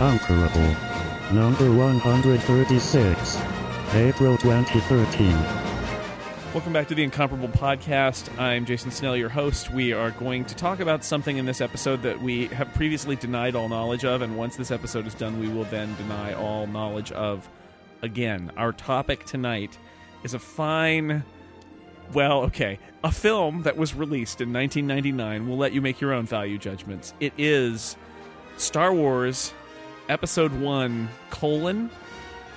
Incomparable. Number 136. April 2013. Welcome back to the Incomparable Podcast. I'm Jason Snell, your host. We are going to talk about something in this episode that we have previously denied all knowledge of, and once this episode is done, we will then deny all knowledge of again. Our topic tonight is a fine. Well, okay. A film that was released in 1999. We'll let you make your own value judgments. It is Star Wars Episode 1, colon,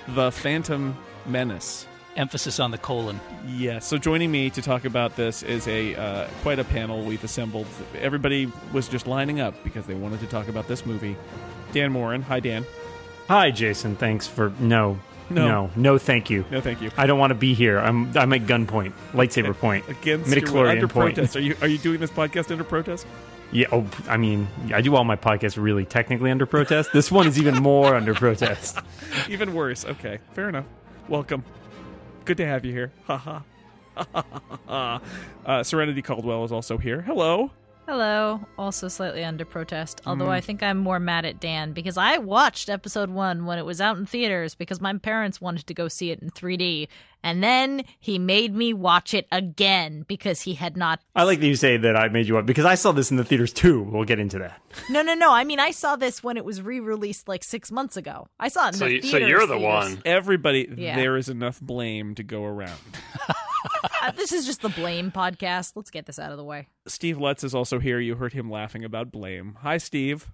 The Phantom Menace. Emphasis on the colon. Yes. So joining me to talk about this is a uh, quite a panel we've assembled. Everybody was just lining up because they wanted to talk about this movie. Dan Moren. Hi, Dan. Hi, Jason. Thanks for no, No. no, no. Thank you. No, thank you. I don't want to be here. I'm I'm at gunpoint, lightsaber point, Against your, midichlorian under point. protest. Are you are you doing this podcast under protest? Yeah. Oh, I mean, I do all my podcasts really technically under protest. This one is even more under protest. Even worse. Okay, fair enough. Welcome. Good to have you here. Ha ha. uh, Serenity Caldwell is also here. Hello. Hello. Also slightly under protest, although Mm. I think I'm more mad at Dan because I watched episode one when it was out in theaters because my parents wanted to go see it in 3D. And then he made me watch it again because he had not. I like that you say that I made you up because I saw this in the theaters too. We'll get into that. No, no, no. I mean, I saw this when it was re released like six months ago. I saw it in So, the you, so you're the theaters. one. Everybody, Yeah. there is enough blame to go around. Uh, this is just the blame podcast. Let's get this out of the way. Steve Lutz is also here. You heard him laughing about blame. Hi, Steve.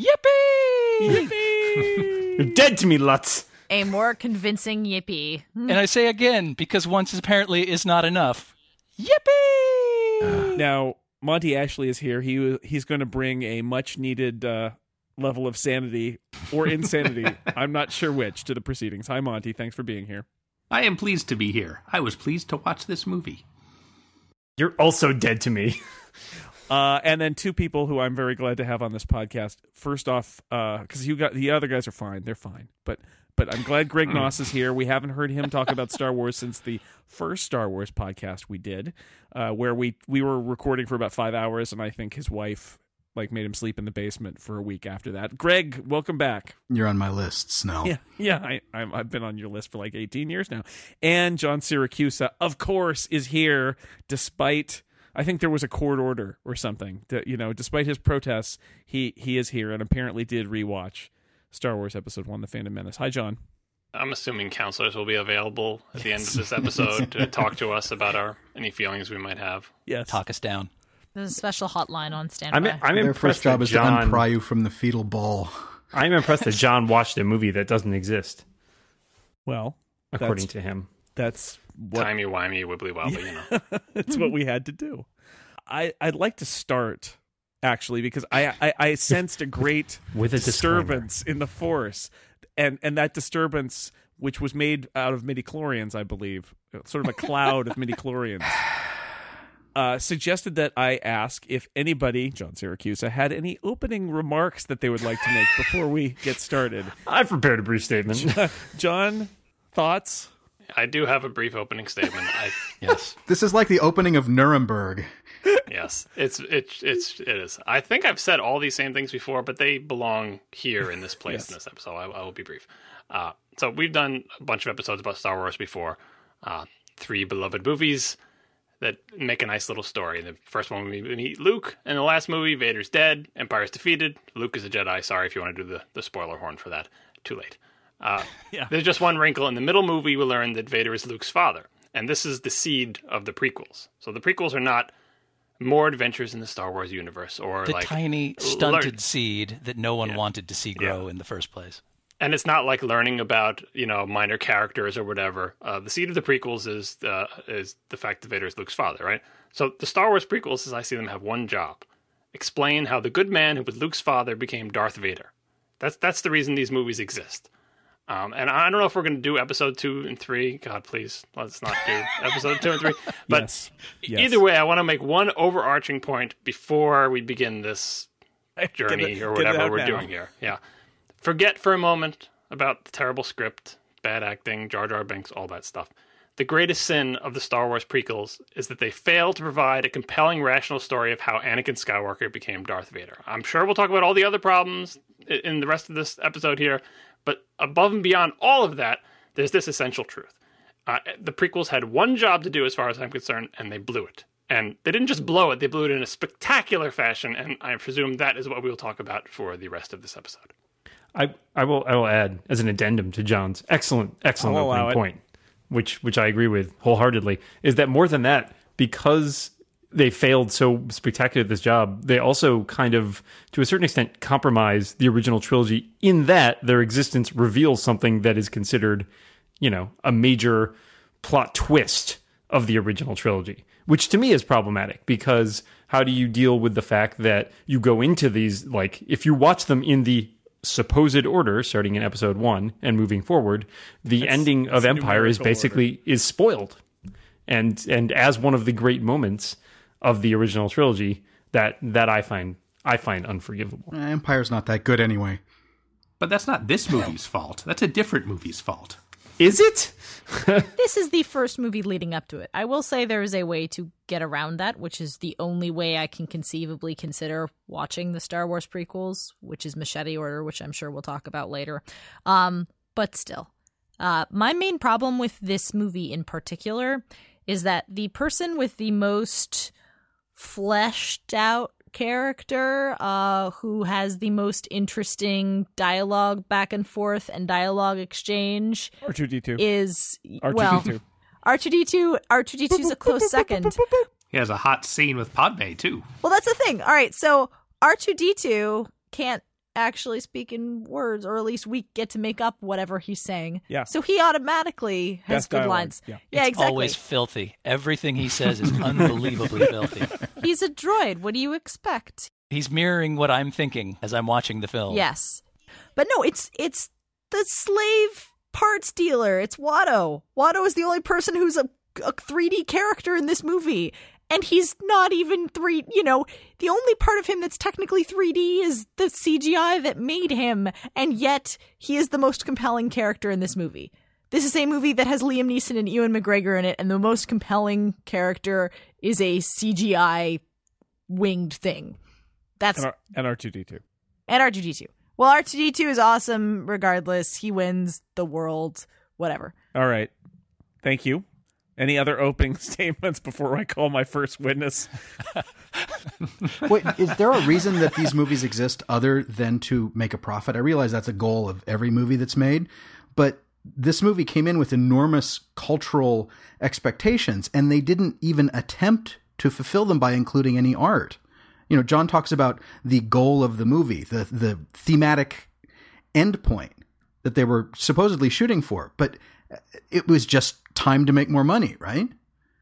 Yippee! Yippee! You're dead to me, Lutz. A more convincing yippee. and I say again, because once apparently is not enough. Yippee! now, Monty Ashley is here. He he's going to bring a much needed uh, level of sanity or insanity. I'm not sure which to the proceedings. Hi, Monty. Thanks for being here. I am pleased to be here. I was pleased to watch this movie. You're also dead to me. Uh, and then two people who I'm very glad to have on this podcast. First off, because you got the other guys are fine; they're fine. But but I'm glad Greg Knauss is here. We haven't heard him talk about Star Wars since the first Star Wars podcast we did, uh, where we we were recording for about five hours, and I think his wife like made him sleep in the basement for a week after that. Greg, welcome back. You're on my list, Snell. Yeah, yeah, I, I'm, I've been on your list for like 18 years now. And John Siracusa, of course, is here despite. I think there was a court order or something. That, you know, despite his protests, he he is here and apparently did rewatch Star Wars Episode One: The Phantom Menace. Hi, John. I'm assuming counselors will be available at the end of this episode to talk to us about our any feelings we might have. Yes. Talk us down. There's a special hotline on I'm standby. I'm Their impressed first job that is John. to unpry you from the fetal ball. I'm impressed that John watched a movie that doesn't exist, Well, according to him. that's what Timey wimey, wibbly wobbly, you know. it's what we had to do. I I'd like to start actually because I I, I sensed a great With a disclaimer. disturbance in the force, and and that disturbance which was made out of midichlorians, I believe, sort of a cloud of midichlorians. Uh, suggested that I ask if anybody, John Siracusa, had any opening remarks that they would like to make before we get started. I've prepared a brief statement. John, thoughts? I do have a brief opening statement. I Yes. This is like the opening of Nuremberg. yes, it's it's it's it is. I think I've said all these same things before, but they belong here in this place in this episode. I, I will be brief. Uh, so we've done a bunch of episodes about Star Wars before. Uh, three beloved movies that make a nice little story. In the first one, we meet Luke. In the last movie, Vader's dead. Empire's defeated. Luke is a Jedi. Sorry if you want to do the, the spoiler horn for that. Too late. Uh, Yeah. There's just one wrinkle. In the middle movie, we learn that Vader is Luke's father. And this is the seed of the prequels. So the prequels are not more adventures in the Star Wars universe or The like tiny learn- stunted seed that no one wanted to see grow in the first place. And it's not like learning about you know minor characters or whatever. Uh, the seed of the prequels is uh, is the fact that Vader is Luke's father, right? So the Star Wars prequels, as I see them, have one job: explain how the good man who was Luke's father became Darth Vader. That's that's the reason these movies exist. Um, and I don't know if we're going to do episode two and three. God, please, let's not do episode two and three. But yes. yes. either way, I want to make one overarching point before we begin this journey it- or whatever we're now. doing here. Yeah. Forget for a moment about the terrible script, bad acting, Jar Jar Binks, all that stuff. The greatest sin of the Star Wars prequels is that they fail to provide a compelling, rational story of how Anakin Skywalker became Darth Vader. I'm sure we'll talk about all the other problems in the rest of this episode here. But above and beyond all of that, there's this essential truth. Uh, the prequels had one job to do, as far as I'm concerned, and they blew it. And they didn't just blow it; they blew it in a spectacular fashion. And I presume that is what we will talk about for the rest of this episode. I, I will I will add as an addendum to John's excellent excellent opening point, which which I agree with wholeheartedly, is that more than that, because they failed so spectacular at this job, they also kind of to a certain extent compromise the original trilogy in that their existence reveals something that is considered, you know, a major plot twist of the original trilogy, which to me is problematic because how do you deal with the fact that you go into these like if you watch them in the supposed order starting in episode 1 and moving forward the ending of empire is numerical basically is spoiled and and as one of the great moments of the original trilogy that that I find I find unforgivable. Empire's not that good anyway. But that's not this movie's fault. That's a different movie's fault. Is it? This is the first movie leading up to it. I will say there is a way to get around that, which is the only way I can conceivably consider watching the Star Wars prequels, which is Machete Order, which I'm sure we'll talk about later. Um, but still, uh, my main problem with this movie in particular is that the person with the most fleshed out character uh who has the most interesting dialogue back and forth and dialogue exchange R2D2. is R2D2. well R2D2 R2D2 is a close second. He has a hot scene with Padme too. Well, that's the thing. All right, so R2D2 can't actually speak in words or at least we get to make up whatever he's saying. Yeah. So he automatically has Best good dialogue, lines. yeah. Yeah, it's exactly. always filthy. Everything he says is unbelievably filthy. He's a droid. What do you expect? He's mirroring what I'm thinking as I'm watching the film. Yes. But no, it's it's the slave parts dealer. It's Watto. Watto is the only person who's a, a 3D character in this movie. And he's not even 3, you know, the only part of him that's technically 3D is the CGI that made him, and yet he is the most compelling character in this movie. This is a movie that has Liam Neeson and Ewan McGregor in it, and the most compelling character is a CGI winged thing. That's and R2D2. and R2D2. Well, R2D2 is awesome regardless. He wins the world, whatever. All right. Thank you. Any other opening statements before I call my first witness? Wait, is there a reason that these movies exist other than to make a profit? I realize that's a goal of every movie that's made, but this movie came in with enormous cultural expectations, and they didn't even attempt to fulfill them by including any art. You know, John talks about the goal of the movie, the the thematic endpoint that they were supposedly shooting for, but it was just time to make more money, right?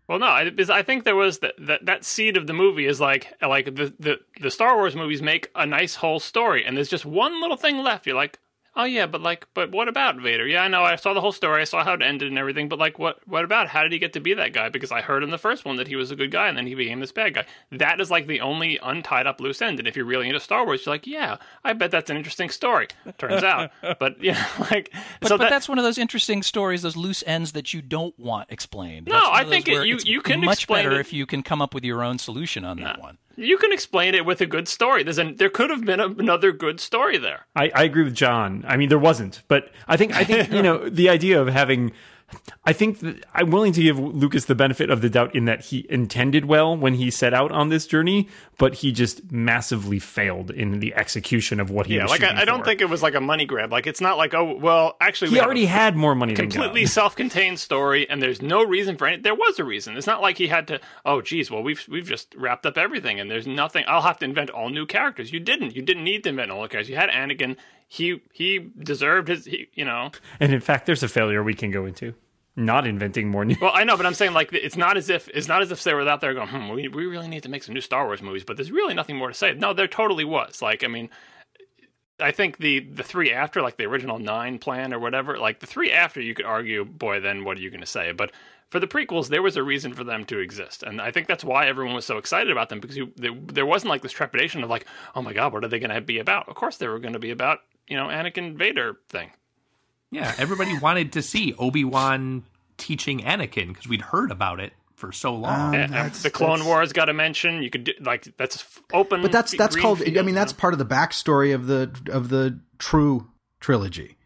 Well, no, I, I think there was that that that seed of the movie is like like the, the the Star Wars movies make a nice whole story, and there's just one little thing left. You're like, oh yeah, but like, but what about Vader? Yeah, I know, I saw the whole story, I saw how it ended and everything, but like, what what about? How did he get to be that guy? Because I heard in the first one that he was a good guy, and then he became this bad guy. That is like the only untied up loose end. And if you're really into Star Wars, you're like, yeah, I bet that's an interesting story. Turns out, but yeah, like, But, so but that, that's one of those interesting stories, those loose ends that you don't want explained. No, I think it- you- you can explain much better it- if you can come up with your own solution on that one. You can explain it with a good story. There's an, there could have been a, another good story there. I, I agree with John. I mean, there wasn't, but I think I think you know the idea of having. I think that I'm willing to give Lucas the benefit of the doubt in that he intended well when he set out on this journey, but he just massively failed in the execution of what he Yeah, like I, I don't for. think it was like a money grab. Like it's not like oh well, actually he we already had more money than completely self-contained story, and there's no reason for any. There was a reason. It's not like he had to. Oh geez, well we've we've just wrapped up everything, and there's nothing. I'll have to invent all new characters. You didn't. You didn't need to invent all new characters. You had Anakin. He he deserved his. He, you know. And in fact, there's a failure we can go into. Not inventing more new. Well, I know, but I'm saying like it's not as if it's not as if they were out there going, hmm, we we really need to make some new Star Wars movies, but there's really nothing more to say. No, there totally was. Like, I mean, I think the the three after, like the original nine plan or whatever, like the three after, you could argue, boy, then what are you going to say? But for the prequels, there was a reason for them to exist, and I think that's why everyone was so excited about them because you, there, there wasn't like this trepidation of like, oh my god, what are they going to be about? Of course, they were going to be about you know Anakin Vader thing. Yeah, everybody wanted to see Obi Wan teaching Anakin because we'd heard about it for so long. And- and the Clone Wars got a mention. You could do, like that's open. But that's that's called. field, I mean, that's you know? part of the backstory of the of the true trilogy.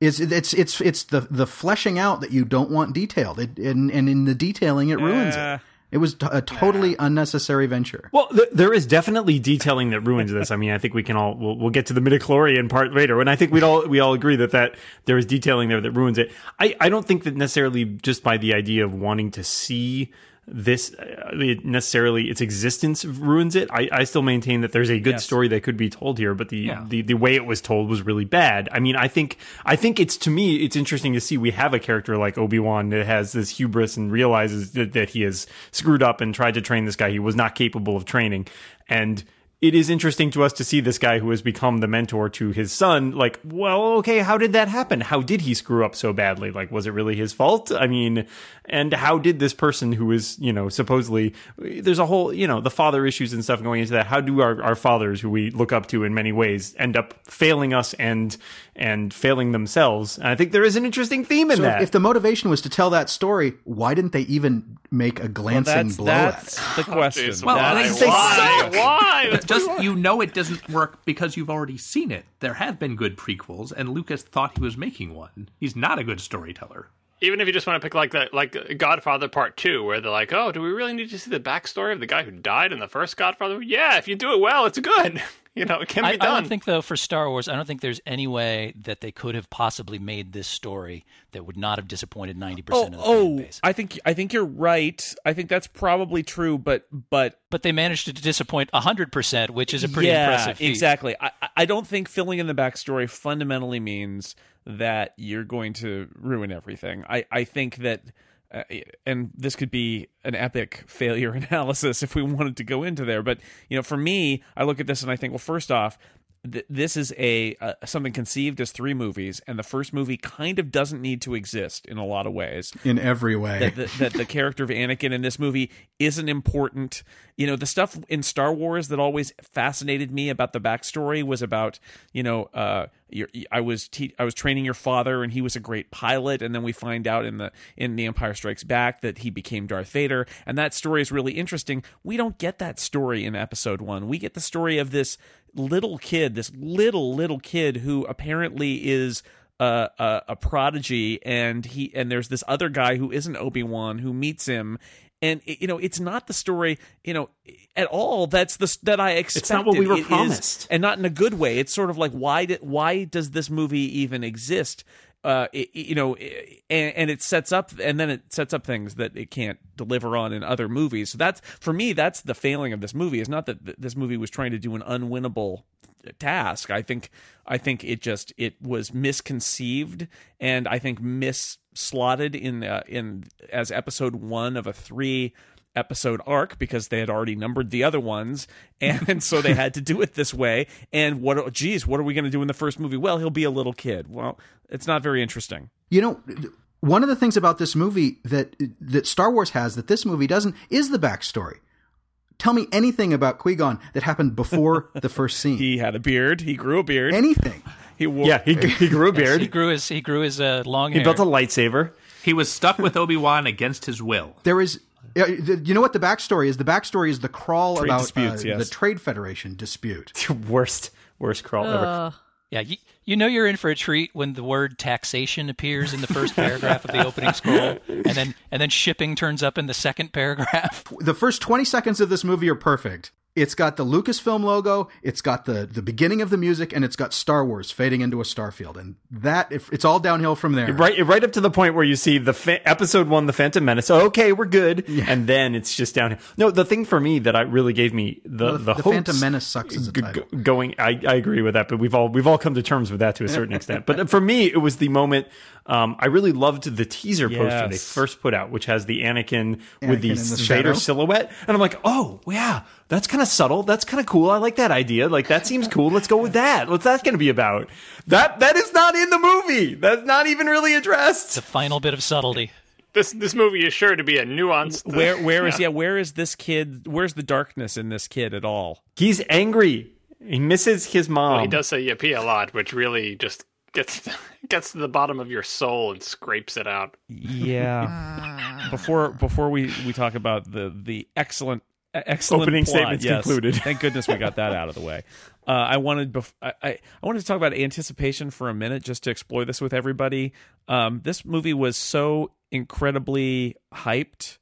Is it's it's it's the the fleshing out that you don't want detailed, it, and and in the detailing it ruins Uh, it. It was t- a totally unnecessary venture. Well, th- there is definitely detailing that ruins this. I mean, I think we can all we'll, we'll get to the midichlorian part later, and I think we'd all we all agree that that there is detailing there that ruins it. I I don't think that necessarily just by the idea of wanting to see this uh, it necessarily its existence ruins it. I, I still maintain that there's a good Yes. story that could be told here, but the, Yeah. the the way it was told was really bad. I mean, I think I think it's to me it's interesting to see we have a character like Obi Wan that has this hubris and realizes that, that he has screwed up and tried to train this guy he was not capable of training, and it is interesting to us to see this guy who has become the mentor to his son. Like, well, okay, how did that happen? How did he screw up so badly? Like, was it really his fault? I mean, and how did this person who is, you know, supposedly, there's a whole, you know, the father issues and stuff going into that. How do our, our fathers, who we look up to in many ways, end up failing us and and failing themselves? And I think there is an interesting theme in So that. if, if the motivation was to tell that story, why didn't they even make a well, glancing that's blow at that's it? the oh, question. Jeez, Well, That's- why? they Why? But just you know it doesn't work because you've already seen it. There have been good prequels, and Lucas thought he was making one. He's not a good storyteller. Even if you just want to pick like the like Godfather Part Two, where they're like, "Oh, do we really need to see the backstory of the guy who died in the first Godfather?" Yeah, if you do it well, it's good. You know, it can I, be I done. don't think though for Star Wars, I don't think there's any way that they could have possibly made this story that would not have disappointed ninety percent oh, of the fan oh, base. I think I think you're right. I think that's probably true, but but But they managed to disappoint hundred percent, which is a pretty yeah, impressive feat. exactly. I I- I don't think filling in the backstory fundamentally means that you're going to ruin everything. I I think that. Uh, and this could be an epic failure analysis if we wanted to go into there. But you know, for me, I look at this and I think, well, first off, th- this is a uh, something conceived as three movies, and the first movie kind of doesn't need to exist in a lot of ways In every way. that the, that the character of Anakin in this movie isn't important. You know, the stuff in Star Wars that always fascinated me about the backstory was about, you know, uh, your, I was te- I was training your father, and he was a great pilot, and then we find out in the in the Empire Strikes Back that he became Darth Vader, and that story is really interesting. We don't get that story in Episode One. We get the story of this little kid, this little little kid who apparently is a, a, a prodigy and he and there's this other guy who isn't Obi-Wan who meets him and you know it's not the story you know at all that's the that I expected It's not what we were It is- promised. and not in a good way. It's sort of like why did why does this movie even exist uh it, you know and, and it sets up and then it sets up things that it can't deliver on in other movies. So that's for me that's the failing of this movie. Is not that th- this movie was trying to do an unwinnable task. I think i think it just it was misconceived and i think misslotted in uh, in as episode 1 of a 3 episode arc because they had already numbered the other ones and so they had to do it this way and what geez what are we going to do in the first movie well he'll be a little kid well it's not very interesting You know, one of the things about this movie that that Star Wars has that this movie doesn't is the backstory. Tell me anything about Qui-Gon that happened before the first scene. he had a beard he grew a beard anything. he wore yeah, he, he grew a beard. He grew his he grew his uh, long he hair. built a lightsaber. He was stuck with Obi Wan against his will. There is the- you know what the backstory is? The backstory is the crawl Trade about disputes, uh, yes. the Trade Federation dispute. worst, worst crawl ever. Yeah, you, you know you're in for a treat when the word taxation appears in the first paragraph of the opening scroll, and then and then shipping turns up in the second paragraph. The first 20 seconds of this movie are perfect. It's got the Lucasfilm logo, it's got the the beginning of the music, and it's got Star Wars fading into a starfield, and that if, it's all downhill from there. Right, right up to the point where you see the fa- episode one, the Phantom Menace. Oh, okay, we're good, and then it's just down. No, the thing for me that I really gave me the Well, the, the hopes Phantom Menace sucks as a g- title. g- going. I, I agree with that, but we've all we've all come to terms with that to a certain extent. But for me, it was the moment. Um, I really loved the teaser poster they first put out, which has the Anakin, with the, in the Vader shadow. silhouette, and I'm like, oh yeah, that's kind of subtle. That's kind of cool. I like that idea. Like that seems cool. Let's go with that. What's that going to be about? That that is not in the movie. That's not even really addressed. The final bit of subtlety. this this movie is sure to be a nuanced. where where is yeah where is this kid where's the darkness in this kid at all He's angry. He misses his mom. Well, he does say yippee a lot, which really just gets gets to the bottom of your soul and scrapes it out. Yeah. before before we we talk about the the excellent excellent Opening plot, statements yes. concluded. Thank goodness we got that out of the way. Uh, I wanted bef- I, I wanted to talk about anticipation for a minute, just to explore this with everybody. Um, this movie was so incredibly hyped.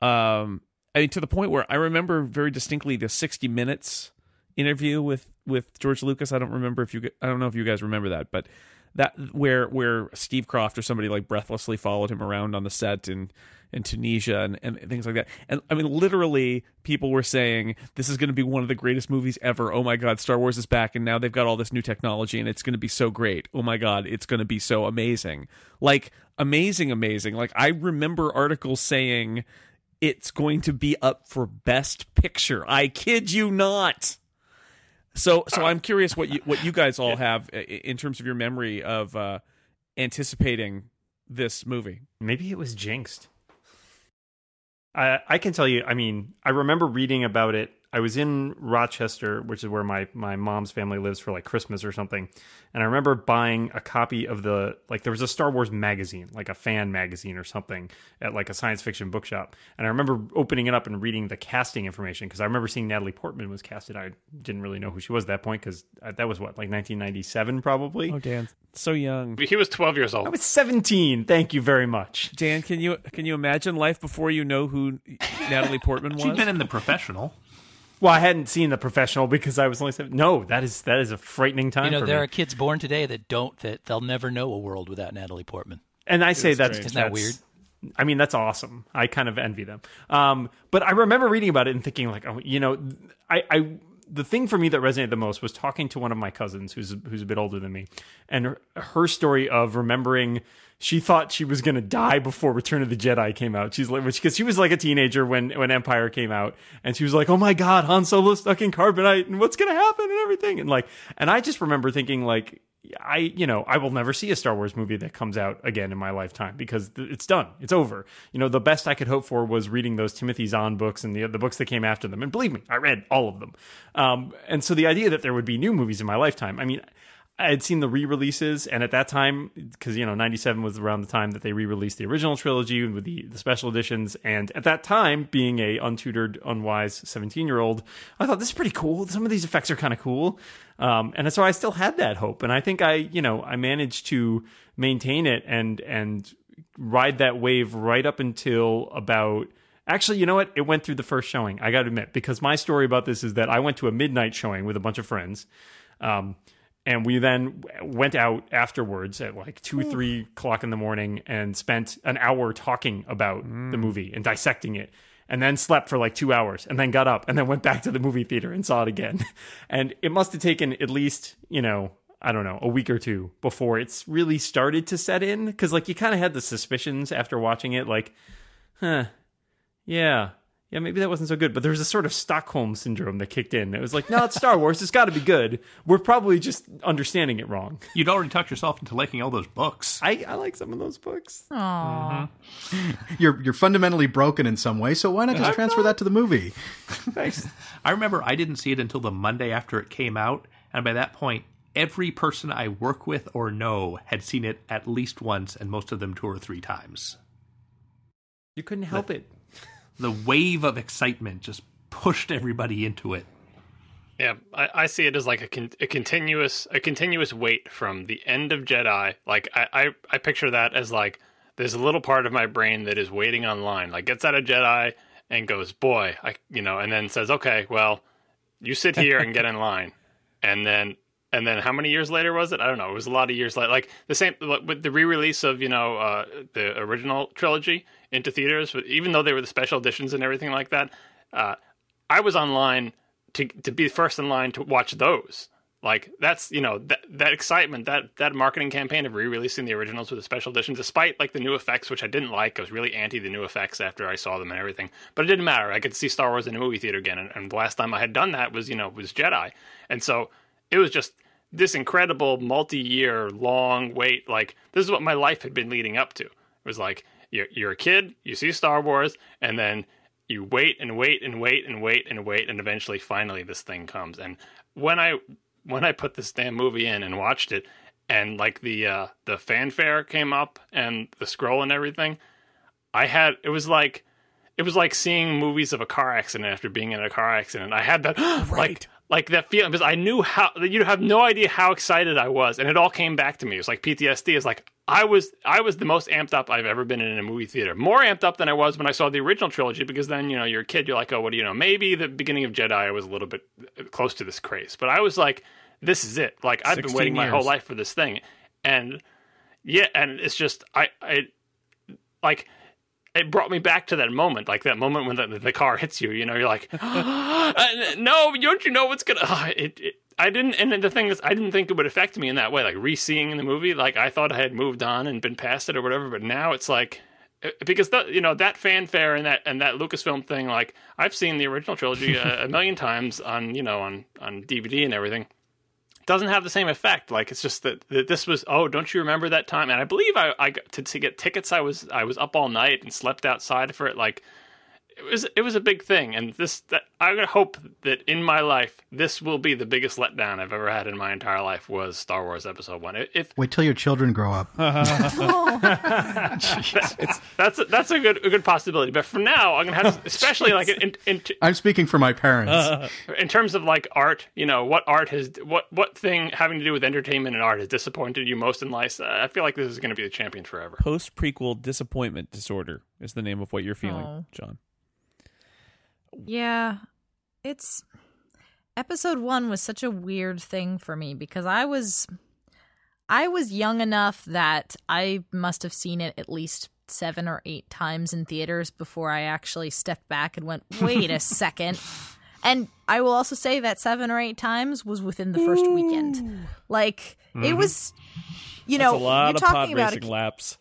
Um, I mean, to the point where I remember very distinctly the sixty minutes interview with with George Lucas. I don't remember if you I don't know if you guys remember that, but that where where Steve Kroft or somebody like breathlessly followed him around on the set in in Tunisia and, and things like that. And I mean literally people were saying this is going to be one of the greatest movies ever. Oh my god, Star Wars is back and now they've got all this new technology and it's going to be so great. Oh my god, it's going to be so amazing. Like amazing amazing. Like I remember articles saying it's going to be up for best picture. I kid you not. So, so I'm curious what you what you guys all have in terms of your memory of uh, anticipating this movie. Maybe it was jinxed. I I can tell you. I mean, I remember reading about it. I was in Rochester, which is where my my mom's family lives for like Christmas or something, and I remember buying a copy of the like there was a Star Wars magazine, like a fan magazine or something, at like a science fiction bookshop, and I remember opening it up and reading the casting information because I remember seeing Natalie Portman was casted. I didn't really know who she was at that point because that was what like 1997 probably. Oh, Dan, so young. He was 12 years old. I was 17. Thank you very much. Dan, can you can you imagine life before you know who Natalie Portman was? She'd been in the professional. Well, I hadn't seen the professional because I was only seven. No, that is that is a frightening time You know, for there me. are kids born today that don't that they'll never know a world without Natalie Portman. and I say that's Isn't that that's- I mean, that's awesome. I kind of envy them. Um, but I remember reading about it and thinking, like, oh, you know, I, I the thing for me that resonated the most was talking to one of my cousins who's who's a bit older than me, and her, her story of remembering she thought she was going to die before Return of the Jedi came out. She's like, because she was like a teenager when when Empire came out, and she was like, oh my god, Han Solo stuck in carbonite, and what's going to happen, and everything, and like, and I just remember thinking like. I, you know, I will never see a Star Wars movie that comes out again in my lifetime because it's done. It's over. You know, the best I could hope for was reading those Timothy Zahn books and the the books that came after them. And believe me, I read all of them. Um, and so the idea that there would be new movies in my lifetime, I mean, I had seen the re-releases, and at that time, because you know, '97 was around the time that they re-released the original trilogy with the, the special editions. And at that time, being a untutored, unwise 17-year-old, I thought this is pretty cool. Some of these effects are kind of cool, um, and so I still had that hope. And I think I, you know, I managed to maintain it and and ride that wave right up until about Actually, you know what? It went through the first showing. I got to admit, because my story about this is that I went to a midnight showing with a bunch of friends, um, and we then went out afterwards at like two, three o'clock in the morning and spent an hour talking about the mm. movie and dissecting it. And then slept for like two hours, and then got up, and then went back to the movie theater and saw it again. And it must have taken at least, you know, I don't know, a week or two before it's really started to set in. Because like you kind of had the suspicions after watching it, like, huh, yeah. Yeah, maybe that wasn't so good, but there was a sort of Stockholm syndrome that kicked in. It was like, no, it's Star Wars. It's got to be good. We're probably just understanding it wrong. You'd already talked yourself into liking all those books. I, I like some of those books. Aww. You're you're fundamentally broken in some way, so why not just transfer that to the movie? Thanks. I remember I didn't see it until the Monday after it came out, and by that point, every person I work with or know had seen it at least once, and most of them two or three times. You couldn't help it. The wave of excitement just pushed everybody into it. Yeah, I, I see it as like a, con- a continuous a continuous wait from the end of Jedi. Like I, I I picture that as like there's a little part of my brain that is waiting online. Like gets out of Jedi and goes, boy, I you know, and then says, okay, well, you sit here and get in line, and then and then how many years later was it? I don't know. It was a lot of years later. Like the same with the re-release of you know uh, the original trilogy into theaters, even though they were the special editions and everything like that. Uh, I was online to to be first in line to watch those. Like that's you know that that excitement that that marketing campaign of re-releasing the originals with the special edition, despite like the new effects, which I didn't like. I was really anti the new effects after I saw them and everything. But it didn't matter. I could see Star Wars in a movie theater again, and, and the last time I had done that was you know was Jedi, and so it was just this incredible multi-year long wait. Like this is what my life had been leading up to. It was like you're you're a kid, you see Star Wars, and then you wait and wait and wait and wait and wait and eventually finally this thing comes and when i when i put this damn movie in and watched it and like the uh, the fanfare came up and the scroll and everything, I had it was like it was like seeing movies of a car accident after being in a car accident. I had that like like that feeling because I knew how you have no idea how excited I was, and it all came back to me. It was like PTSD. It's like I was I was the most amped up I've ever been in a movie theater. More amped up than I was when I saw the original trilogy because then you know you're a kid. You're like, oh, what do you know? Maybe the beginning of Jedi I was a little bit uh, close to this craze, but I was like, this is it. Like I've been 16 waiting my whole life for this thing, and yeah, and it's just I I like it brought me back to that moment, like that moment when the, the car hits you. You know, you're like, "Uh, no, don't you know what's gonna? Uh, it, it, I didn't, and the thing is, I didn't think it would affect me in that way. Like re-seeing the movie, like I thought I had moved on and been past it or whatever, but now it's like. uh, Because the, you know that fanfare and that and that Lucasfilm thing, like I've seen the original trilogy a, a million times on you know on on DVD and everything doesn't have the same effect. Like it's just that, that this was oh, don't you remember that time? And I believe I, I got to, to get tickets. I was I was up all night and slept outside for it. Like it was it was a big thing. And this that I would hope that in my life this will be the biggest letdown I've ever had in my entire life was Star Wars Episode One. If Wait till your children grow up. it's that's a, that's a good a good possibility. But for now, I'm gonna have to, especially like in, in I'm speaking for my parents. in terms of like art, you know, what art has what what thing having to do with entertainment and art has disappointed you most in life? Uh, I feel like this is going to be the champion forever. Post prequel disappointment disorder is the name of what you're feeling, Oh. John. Yeah, it's episode one was such a weird thing for me because I was I was young enough that I must have seen it at least seven or eight times in theaters before I actually stepped back and went, wait a second. And I will also say that seven or eight times was within the first weekend. Like it mm-hmm. was, you know, That's a lot you're of talking pod about racing a, laps.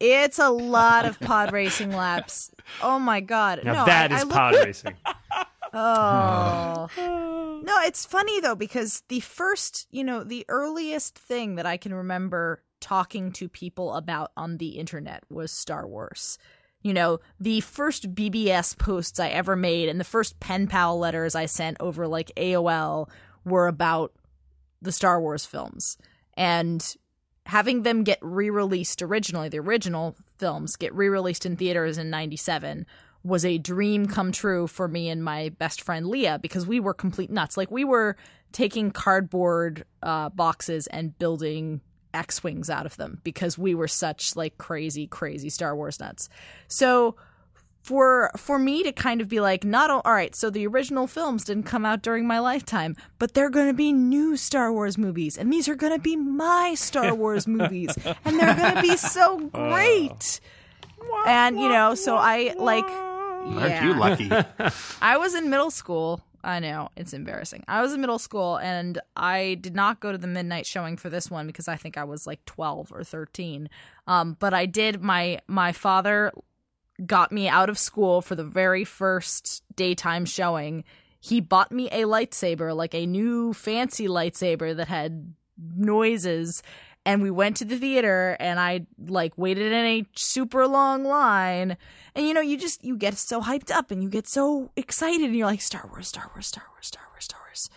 It's a lot of pod racing laps. Oh my god! Now no, that I, is I look- pod racing. Oh. no, it's funny though because the first, you know, the earliest thing that I can remember talking to people about on the internet was Star Wars. You know, the first BBS posts I ever made and the first pen pal letters I sent over like AOL were about the Star Wars films. And having them get re-released originally, the original films get re-released in theaters in 97 was a dream come true for me and my best friend Leah because we were complete nuts. Like we were taking cardboard uh, boxes and building X-wings out of them because we were such like crazy, crazy Star Wars nuts. So for for me to kind of be like, not all, all right. So the original films didn't come out during my lifetime, but they're going to be new Star Wars movies, and these are going to be my Star Wars movies, and they're going to be so great. And you know, so I like. Aren't you lucky? I was in middle school. I know it's embarrassing. I was in middle school and I did not go to the midnight showing for this one because I think I was like 12 or 13. Um, but I did my my father got me out of school for the very first daytime showing. He bought me a lightsaber, like a new fancy lightsaber that had noises. And we went to the theater and I like waited in a super long line. And you know you just you get so hyped up and you get so excited and you're like Star Wars Star Wars Star Wars Star Wars Star Wars.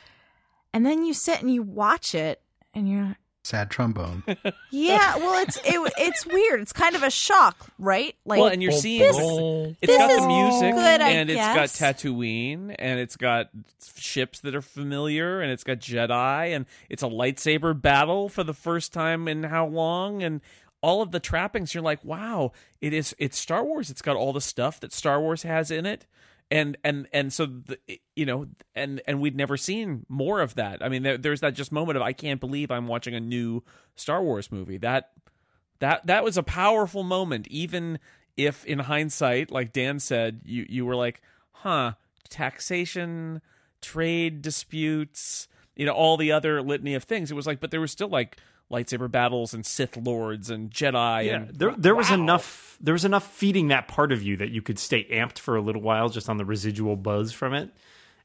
And then you sit and you watch it and you're Sad trombone. yeah well it's it, it's weird. It's kind of a shock right? Like well, and you're seeing this- it's this got the music good, I and it's got guess. Tatooine and it's got ships that are familiar and it's got Jedi and it's a lightsaber battle for the first time in how long? And all of the trappings you're like wow it is it's Star Wars. It's got all the stuff that Star Wars has in it and and and so the, you know and and we'd never seen more of that. I mean there, there's that just moment of i can't believe i'm watching a new star wars movie. That that that was a powerful moment even if in hindsight like dan said you you were like huh taxation trade disputes you know all the other litany of things. It was like but there was still like lightsaber battles and sith lords and jedi Yeah, and there there was enough there was enough feeding that part of you that you could stay amped for a little while just on the residual buzz from it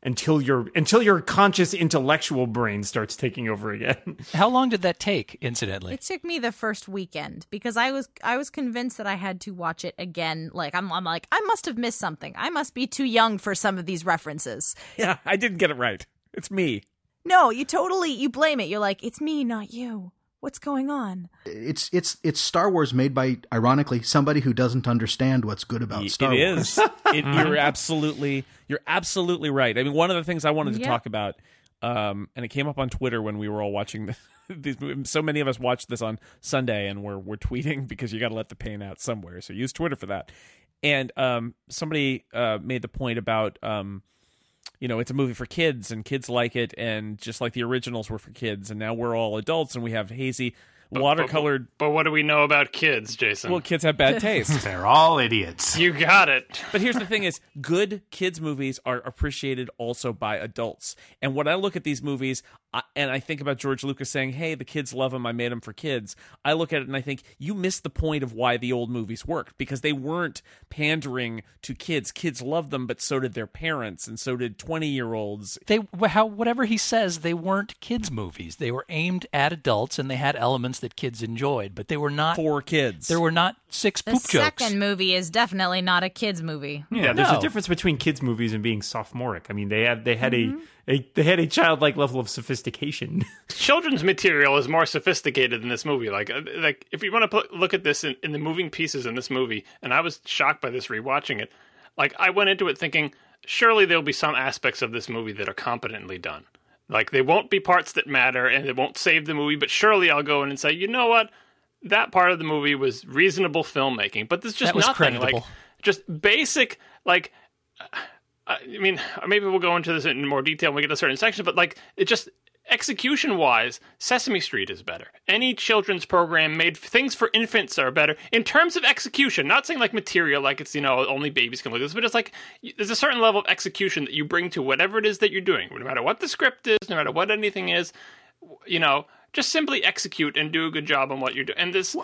until your until your conscious intellectual brain starts taking over again. How long did that take, incidentally? It took me the first weekend because I was I was convinced that I had to watch it again. Like I'm, I'm like I must have missed something. I must be too young for some of these references. yeah i didn't get it right it's me No, you totally you blame it. You're like it's me, not you. What's going on? It's it's it's Star Wars made by ironically somebody who doesn't understand what's good about Y- Star it Wars. is. It, you're absolutely you're absolutely right. I mean, one of the things I wanted to Yeah. talk about, um, and it came up on Twitter when we were all watching the, these. movies. So many of us watched this on Sunday, and we're we're tweeting because you got to let the pain out somewhere. So use Twitter for that. And um, somebody uh, made the point about. Um, you know, it's a movie for kids and kids like it, and just like the originals were for kids, and now we're all adults and we have hazy, watercolored. But what do we know about kids, Jason? Well, kids have bad taste. They're all idiots. you got it. But here's the thing: is good kids movies are appreciated also by adults. And when I look at these movies, I, and I think about George Lucas saying, "Hey, the kids love them. I made them for kids." I look at it and I think you missed the point of why the old movies worked because they weren't pandering to kids. Kids loved them, but so did their parents, and so did twenty-year-olds. They how whatever he says, they weren't kids movies. They were aimed at adults and they had elements that kids enjoyed, but they were not For kids, there were not six The poop jokes. second movie is definitely not a kids movie. Yeah, there's no. a difference between kids movies and being sophomoric. I mean, they had they had Mm-hmm. a, a they had a childlike level of sophistication. children's material is more sophisticated than this movie. Like, uh, like if you want to put, look at this in, in the moving pieces in this movie, and I was shocked by this rewatching it. Like, I went into it thinking, surely there'll be some aspects of this movie that are competently done. Like, they won't be parts that matter, and it won't save the movie. But surely I'll go in and say, you know what? That part of the movie was reasonable filmmaking. But there's just nothing. Like, just basic, like. Uh, I mean, maybe we'll go into this in more detail when we get to certain sections, but like it just execution wise, Sesame Street is better. Any children's program made things for infants are better in terms of execution. Not saying like material, like it's you know only babies can look at this, but it's like there's a certain level of execution that you bring to whatever it is that you're doing, no matter what the script is, no matter what anything is. You know, just simply execute and do a good job on what you're doing. And this,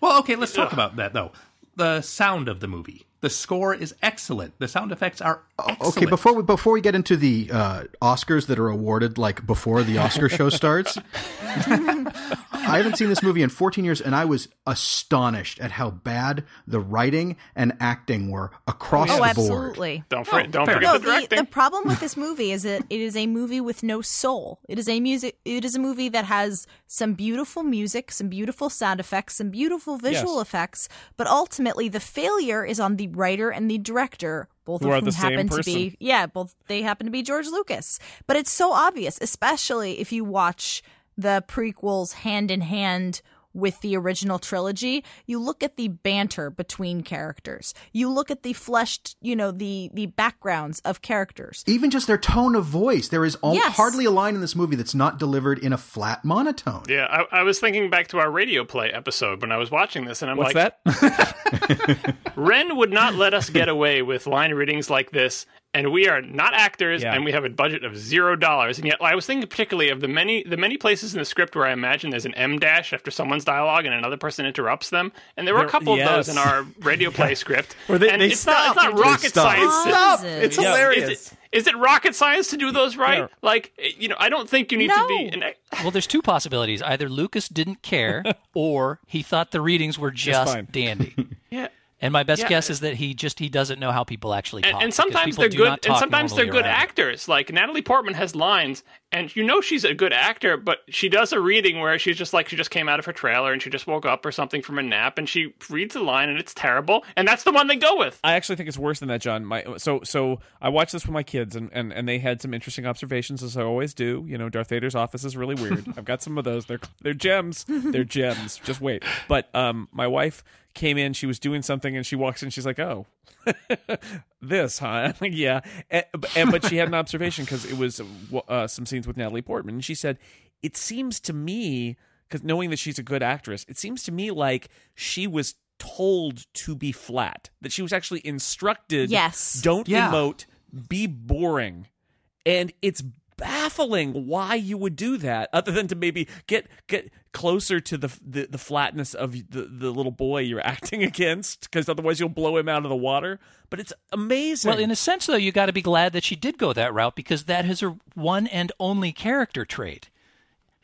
Well, okay, let's talk about that though. The sound of the movie. The score is excellent. The sound effects are excellent. Okay, before we before we get into the uh, Oscars that are awarded like before the Oscar show starts, I haven't seen this movie in 14 years, and I was astonished at how bad the writing and acting were across Oh, the board. absolutely. don't for, don't forget No, the the, directing. the problem with this movie is that it is a movie with no soul. It is a music. It is a movie that has some beautiful music, some beautiful sound effects, some beautiful visual Yes. effects, but ultimately the failure is on the writer and the director, both Who of whom happen to be yeah, both they happen to be George Lucas. But it's so obvious, especially if you watch the prequels hand in hand with the original trilogy you look at the banter between characters you look at the fleshed you know the the backgrounds of characters Even just their tone of voice, there is al- Yes. hardly a line in this movie that's not delivered in a flat monotone. Yeah, I, I was thinking back to our radio play episode when I was watching this, and I'm what's like, that? Ren would not let us get away with line readings like this, and we are not actors, Yeah. and we have a budget of zero dollars. And yet, I was thinking particularly of the many the many places in the script where I imagine there's an M dash after someone's dialogue and another person interrupts them, and there were There- a couple yes. of those in our radio play script. Or they- and they it's not it's not rocket stop. science. Stop. It's Yeah. hilarious. Is it, is it rocket science to do those right? Yeah. Like, you know, I don't think you need to be. No. An, Well, there's two possibilities. Either Lucas didn't care, or he thought the readings were just dandy. yeah. And my best Yeah. guess is that he just he doesn't know how people actually talk. and, and sometimes they're good and sometimes they're good around. actors like natalie portman has lines and you know she's a good actor but she does a reading where she's just like she just came out of her trailer and she just woke up or something from a nap and she reads the line and it's terrible and that's the one they go with I actually think it's worse than that, John. My so so I watched this with my kids, and, and, and they had some interesting observations, as I always do. You know, Darth Vader's office is really weird. I've got some of those. They're they're gems. They're gems. Just wait. But um, my wife came in. She was doing something, and she walks in. She's like, "Oh, this, huh?" I'm like, yeah. And, and but she had an observation because it was uh, some scenes with Natalie Portman, and she said, "It seems to me." Because knowing that she's a good actress, it seems to me like she was told to be flat. That she was actually instructed. Yes. Don't Yeah. emote. Be boring. And it's baffling why you would do that, other than to maybe get get closer to the the, the flatness of the, the little boy you're acting against, because otherwise you'll blow him out of the water. But it's amazing. Well, in a sense, though, you got to be glad that she did go that route because that is her one and only character trait.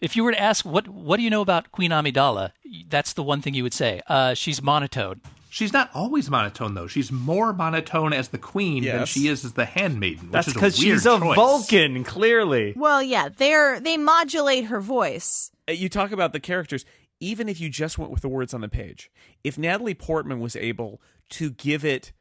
If you were to ask what what do you know about Queen Amidala, that's the one thing you would say. Uh, she's monotone. She's not always monotone though. She's more monotone as the queen than she is as the handmaiden. Which That's because she's a choice. Vulcan, clearly. well yeah they're they modulate her voice you talk about the characters. Even if you just went with the words on the page, if Natalie Portman was able to give it,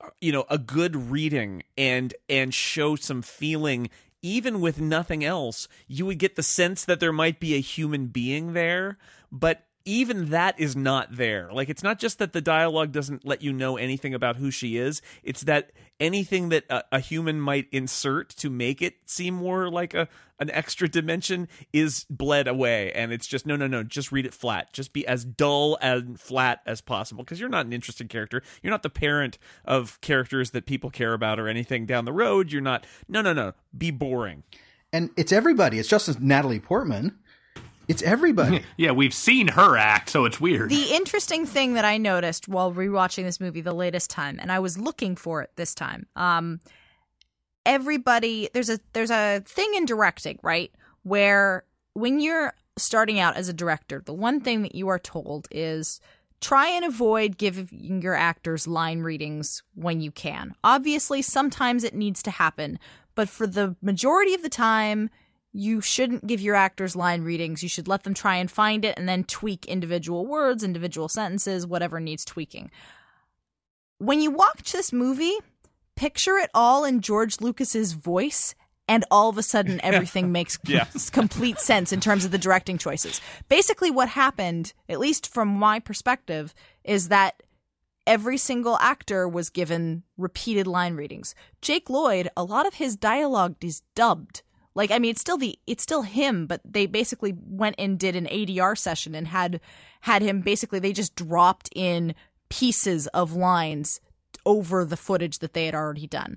uh, you know, a good reading and and show some feeling, even with nothing else, you would get the sense that there might be a human being there. But even that is not there. Like it's not just that the dialogue doesn't let you know anything about who she is. It's that anything that a, a, human might insert to make it seem more like a an extra dimension is bled away and it's just no no no just read it flat. Just be as dull and flat as possible because you're not an interesting character. You're not the parent of characters that people care about or anything down the road. You're not No no no. Be boring. And it's everybody. It's just Natalie Portman. It's everybody. yeah, we've seen her act, so it's weird. The interesting thing that I noticed while rewatching this movie the latest time, and I was looking for it this time, um, everybody there's a there's a thing in directing, right? Where when you're starting out as a director, the one thing that you are told is try and avoid giving your actors line readings when you can. Obviously, sometimes it needs to happen, but for the majority of the time, you shouldn't give your actors line readings. You should let them try and find it and then tweak individual words, individual sentences, whatever needs tweaking. When you watch this movie, picture it all in George Lucas's voice and all of a sudden everything makes Yeah. complete sense in terms of the directing choices. Basically what happened, at least from my perspective, is that every single actor was given repeated line readings. Jake Lloyd, a lot of his dialogue is dubbed. Like I mean it's still the it's still him, but they basically went and did an ADR session and had had him basically they just dropped in pieces of lines over the footage that they had already done.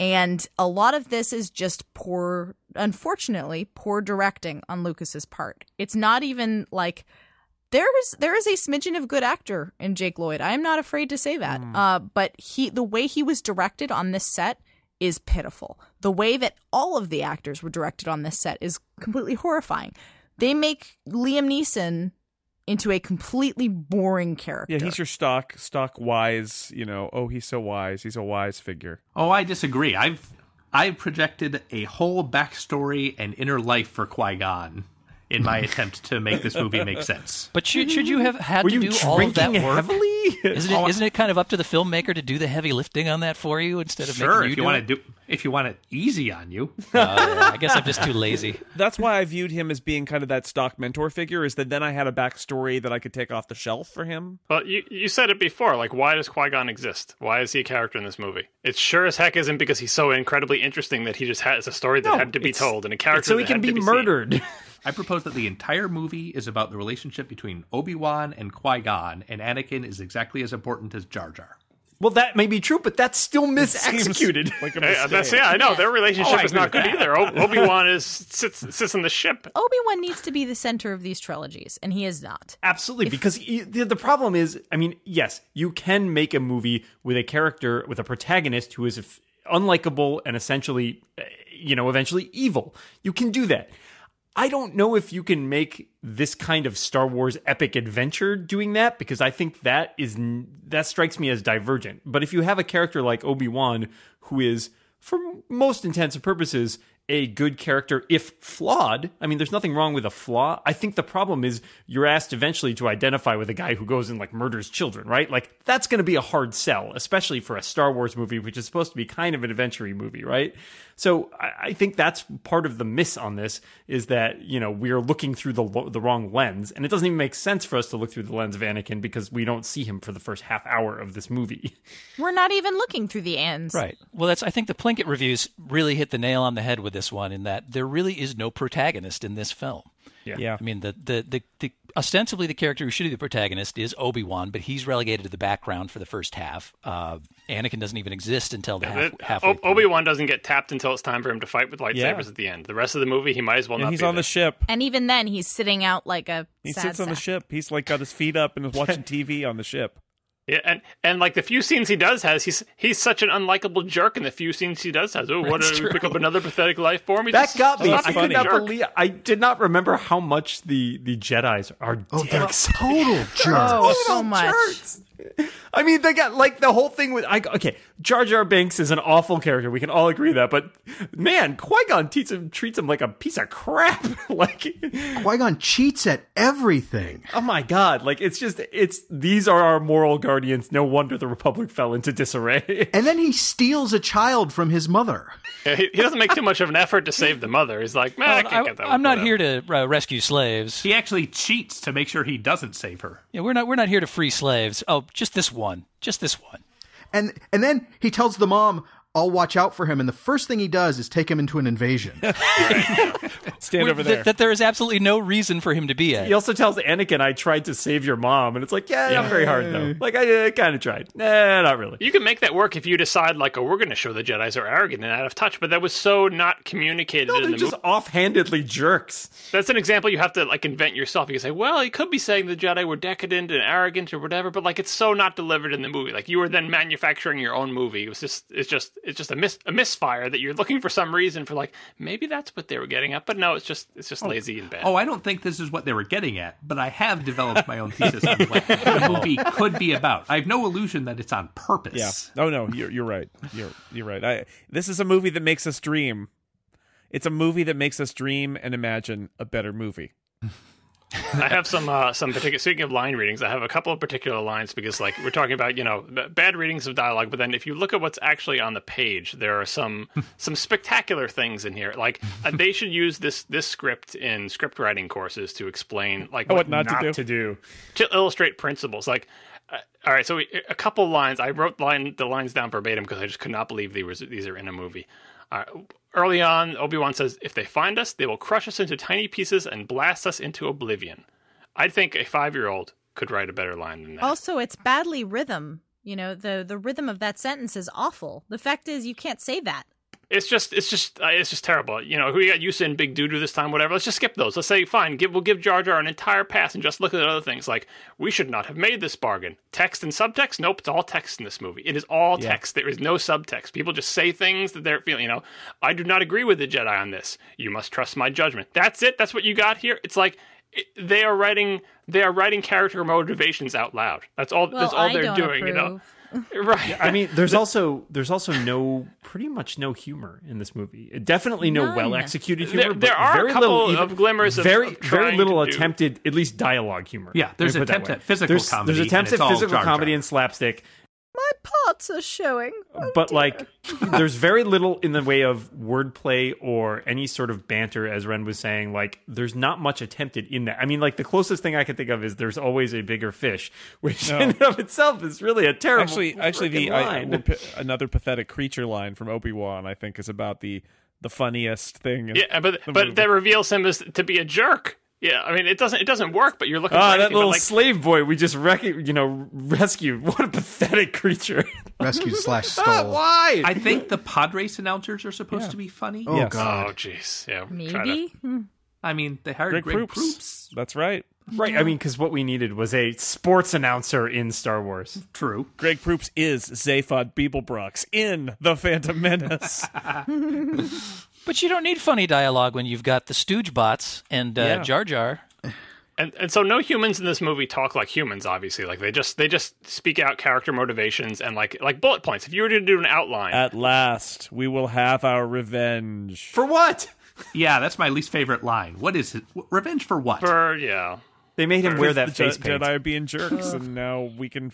And a lot of this is just poor unfortunately poor directing on Lucas's part. It's not even like there's there is a smidgen of good actor in Jake Lloyd. I am not afraid to say that. Uh, but he the way he was directed on this set is pitiful. The way that all of the actors were directed on this set is completely horrifying. They make Liam Neeson into a completely boring character. Yeah, he's your stock stock wise. You know, oh, he's so wise. He's a wise figure. Oh, I disagree. I've I've projected a whole backstory and inner life for Qui Gon in my attempt to make this movie make sense. But should, should you have had Were to you do all of that drinking work? heavily? Isn't it, oh, isn't it kind of up to the filmmaker to do the heavy lifting on that for you instead of Sure, making you if you do want it? to do if you want it easy on you. Oh, uh, yeah, I guess I'm just too lazy. That's why I viewed him as being kind of that stock mentor figure. Is that then I had a backstory that I could take off the shelf for him. Well, you you said it before. Like, why does Qui Gon exist? Why is he a character in this movie? It sure as heck isn't because he's so incredibly interesting that he just has a story that No, had to be told and a character so he that can had be be murdered. I propose that the entire movie is about the relationship between Obi Wan and Qui Gon, and Anakin is exactly as important as Jar Jar. well, that may be true, but that's still misexecuted. Like a Seen. Hey, mistake. that's yeah, I know their relationship Oh, is not good with either. Obi Wan is sits sits on the ship. Obi Wan needs to be the center of these trilogies, and he is not. Absolutely, because y- the, the problem is, I mean, yes, you can make a movie with a character, with a protagonist who is unlikable and essentially, uh, you know, eventually evil. You can do that. I don't know if you can make this kind of Star Wars epic adventure doing that because I think that is that strikes me as divergent. But if you have a character like Obi-Wan who is for most intents and purposes a good character if flawed, I mean there's nothing wrong with a flaw. I think the problem is you're asked eventually to identify with a guy who goes and like murders children, right? Like that's going to be a hard sell, especially for a Star Wars movie which is supposed to be kind of an adventure movie, right? So I, I think that's part of the miss on this is that you know we're looking through the the wrong lens, and it doesn't even make sense for us to look through the lens of Anakin because we don't see him for the first half hour of this movie. We're not even looking through the ends. Right. Well, that's. I think the Plinkett reviews really hit the nail on the head with this one, in that there really is no protagonist in this film. Yeah. I mean, the the the, the ostensibly the character who should be the protagonist is Obi Wan, but he's relegated to the background for the first half. Uh, Anakin doesn't even exist until the half, halfway. through. Obi Wan doesn't get tapped until it's time for him to fight with lightsabers Yeah. at the end. The rest of the movie, he might as well And not. he's be on there. the ship. And even then, he's sitting out like a. He sad sits on the ship. He's like got his feet up and is watching TV on the ship. Yeah, and and like the few scenes he does has, he's he's such an unlikable jerk in the few scenes he does has. Oh, what That's did we pick up another pathetic life form? He's That just- got me. just I a could not jerk. believe. I did not remember how much the the Jedi's are Oh, they're total jerks. Oh, so much. I mean, they got like the whole thing with. I, okay, Jar Jar Binks is an awful character. We can all agree that. But man, Qui Gon treats him treats him like a piece of crap. like, Qui Gon cheats at everything. oh my god! Like it's just it's these are our moral guardians. No wonder the Republic fell into disarray. And then he steals a child from his mother. Yeah, he, he doesn't make too much of an effort to save the mother. He's like, man, I can't get that. am not whatever." here to uh, rescue slaves. He actually cheats to make sure he doesn't save her. Yeah, we're not we're not here to free slaves. Oh, just this one. Just this one. And and then he tells the mom, "I'll watch out for him." And the first thing he does is take him into an invasion. Stand over Th- there. that there is absolutely no reason for him to be at. He also tells Anakin, "I tried to save your mom," and it's like, yeah, not very hard though. Like I, I kind of tried. Nah, not really. You can make that work if you decide, like, oh, we're going to show the Jedi's are arrogant and out of touch. But that was so not communicated No, in they're the just movie. offhandedly jerks. That's an example you have to like invent yourself. You can say, well, he could be saying the Jedi were decadent and arrogant or whatever, but like it's so not delivered in the movie. Like you were then manufacturing your own movie. It was just, it's just, it's just a mis a misfire that you're looking for some reason for like maybe that's what they were getting at, but no, it's just, it's just oh. lazy and bad. Oh, I don't think this is what they were getting at, but I have developed my own thesis on what the movie could be about. I have no illusion that it's on purpose. Yeah. Oh no, you're you're right. You're you're right. I, this is a movie that makes us dream. It's a movie that makes us dream and imagine a better movie. I have some uh, some particular. Speaking of line readings, I have a couple of particular lines because, like, we're talking about you know bad readings of dialogue, but then if you look at what's actually on the page, there are some some spectacular things in here. Like, uh, they should use this this script in script writing courses to explain like What not to do. to do. to illustrate principles. Like, uh, all right, so we, a couple lines. I wrote line the lines down verbatim because I just could not believe these were, these are in a movie. Uh, early on, Obi Wan says, "If they find us, they will crush us into tiny pieces and blast us into oblivion." I think a five year old could write a better line than that. Also, it's badly rhythm. You know, the the rhythm of that sentence is awful. The fact is, you can't say that. It's just, it's just, uh, it's just terrible. You know, we got used to in Big Doo-Doo this time, whatever. Let's just skip those. Let's say, fine, give, we'll give Jar Jar an entire pass and just look at other things. Like, we should not have made this bargain. Text and subtext? Nope, it's all text in this movie. It is all text. There is no subtext. People just say things that they're feeling. You know, I do not agree with the Jedi on this. You must trust my judgment. That's it. That's what you got here. It's like it, they are writing, they are writing character motivations out loud. That's all. Well, that's all I they're don't doing. You know, approve. right? I mean, there's also there's also no pretty much no humor in this movie. Definitely no None. well executed humor. There- but there are a very couple little, of glimmers very of very little to do- attempted at least dialogue humor. Yeah, there's Let me put it that attempts at physical there's, comedy, There's attempts at physical Jar Jar. comedy and slapstick. My parts are showing. Oh, but dear. like there's very little in the way of wordplay or any sort of banter as ren was saying like there's not much attempted in that i mean like the closest thing i can think of is there's always a bigger fish which in and of itself is really a terrible Actually, actually, the I, line. one another pathetic creature line from Obi Wan, I think, is about the the funniest thing. in Yeah, but the but movie. that reveals him as to be a jerk. Yeah, I mean it doesn't it doesn't work, but you're looking Ah, for that little but, like, slave boy we just rec- you know rescued. What a pathetic creature! Rescued slash Ah, stole. Why? I think the pod race announcers are supposed to be funny. Oh Yes. God. Oh jeez, yeah. try to- maybe. Hmm. I mean, they hired Greg, Greg, Proops. Proops. That's right. right. I mean, because what we needed was a sports announcer in Star Wars. True. Greg Proops is Zaphod Beeblebrox in The Phantom Menace. But you don't need funny dialogue when you've got the Stooge bots and uh, Yeah. Jar Jar. And and so no humans in this movie talk like humans. Obviously, like they just they just speak out character motivations and like like bullet points. If you were to do an outline, At last, we will have our revenge. For what? Yeah, that's my least favorite line. What is it? Revenge for what? for yeah, They made him wear that the face Je- paint. Jedi are being jerks, and now we can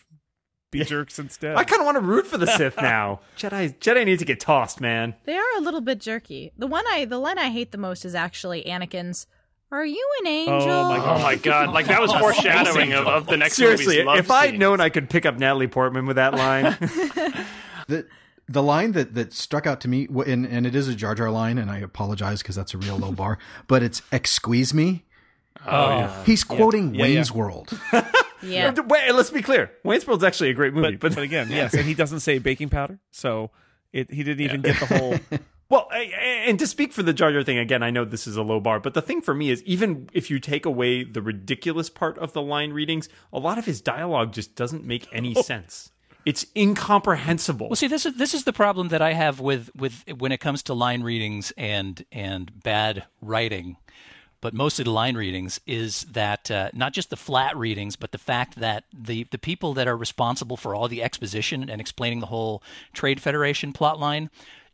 be jerks instead. I kind of want to root for the Sith now. Jedi, Jedi need to get tossed, man. They are a little bit jerky. The one I the line I hate the most is actually Anakin's. Are you an oh angel? Oh my oh god! my god, like that was foreshadowing of, of the next Seriously, movie's love if I'd known I could pick up Natalie Portman with that line, The the line that that struck out to me, and and it is a Jar Jar line, and I apologize because that's a real low bar, but it's "Exqueeze me." Oh, yeah. Uh, he's quoting Yeah, yeah. Wayne's World. Yeah. wait, let's be clear. Wayne's World's actually a great movie, But, but, but again, yes, and he doesn't say baking powder, so it, he didn't even get the whole. Well, I- I- and to speak for the Jar Jar thing again, I know this is a low bar, but the thing for me is even if you take away the ridiculous part of the line readings, a lot of his dialogue just doesn't make any oh. sense. It's incomprehensible. Well, see, this is this is the problem that I have with with when it comes to line readings and and bad writing. But mostly the line readings is that uh, not just the flat readings, but the fact that the the people that are responsible for all the exposition and explaining the whole Trade Federation plot line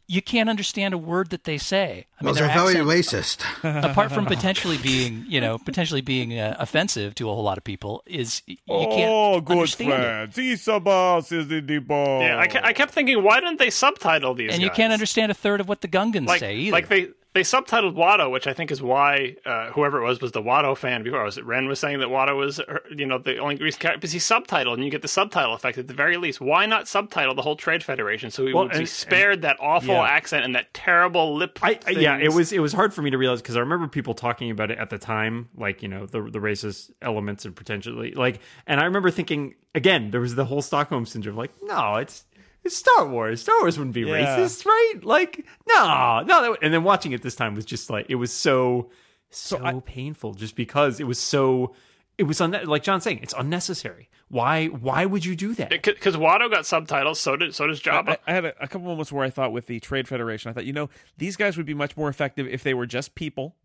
you can't understand a word that they say. I mean, well, they're very racist. apart from potentially being, you know, potentially being uh, offensive to a whole lot of people, is you can't oh, good understand friends. Isabas is in the ball. Yeah, I, I kept thinking, why didn't they subtitle these? And you can't understand a third of what the Gungans like, say either. Like they they subtitled Watto, which I think is why uh, whoever it was was the Watto fan before. Was it Ren was saying that Watto was, you know, the only reason because he's subtitled and you get the subtitle effect at the very least. Why not subtitle the whole Trade Federation so we Well, would and- be spared that awful yeah. accent and that terrible lip? I, I- yeah, it was it was hard for me to realize because I remember people talking about it at the time, like you know the the racist elements and potentially like, and I remember thinking again there was the whole Stockholm syndrome, like no, it's it's Star Wars. Star Wars wouldn't be Yeah. racist, right? Like no, no. That, and then watching it this time was just like it was so so, I- painful just because it was so. It was unne- like John saying, it's unnecessary. Why? Why would you do that? because Watto got subtitles. So did so does Jabba. I, I had a, a couple moments where I thought with the Trade Federation, I thought, you know, these guys would be much more effective if they were just people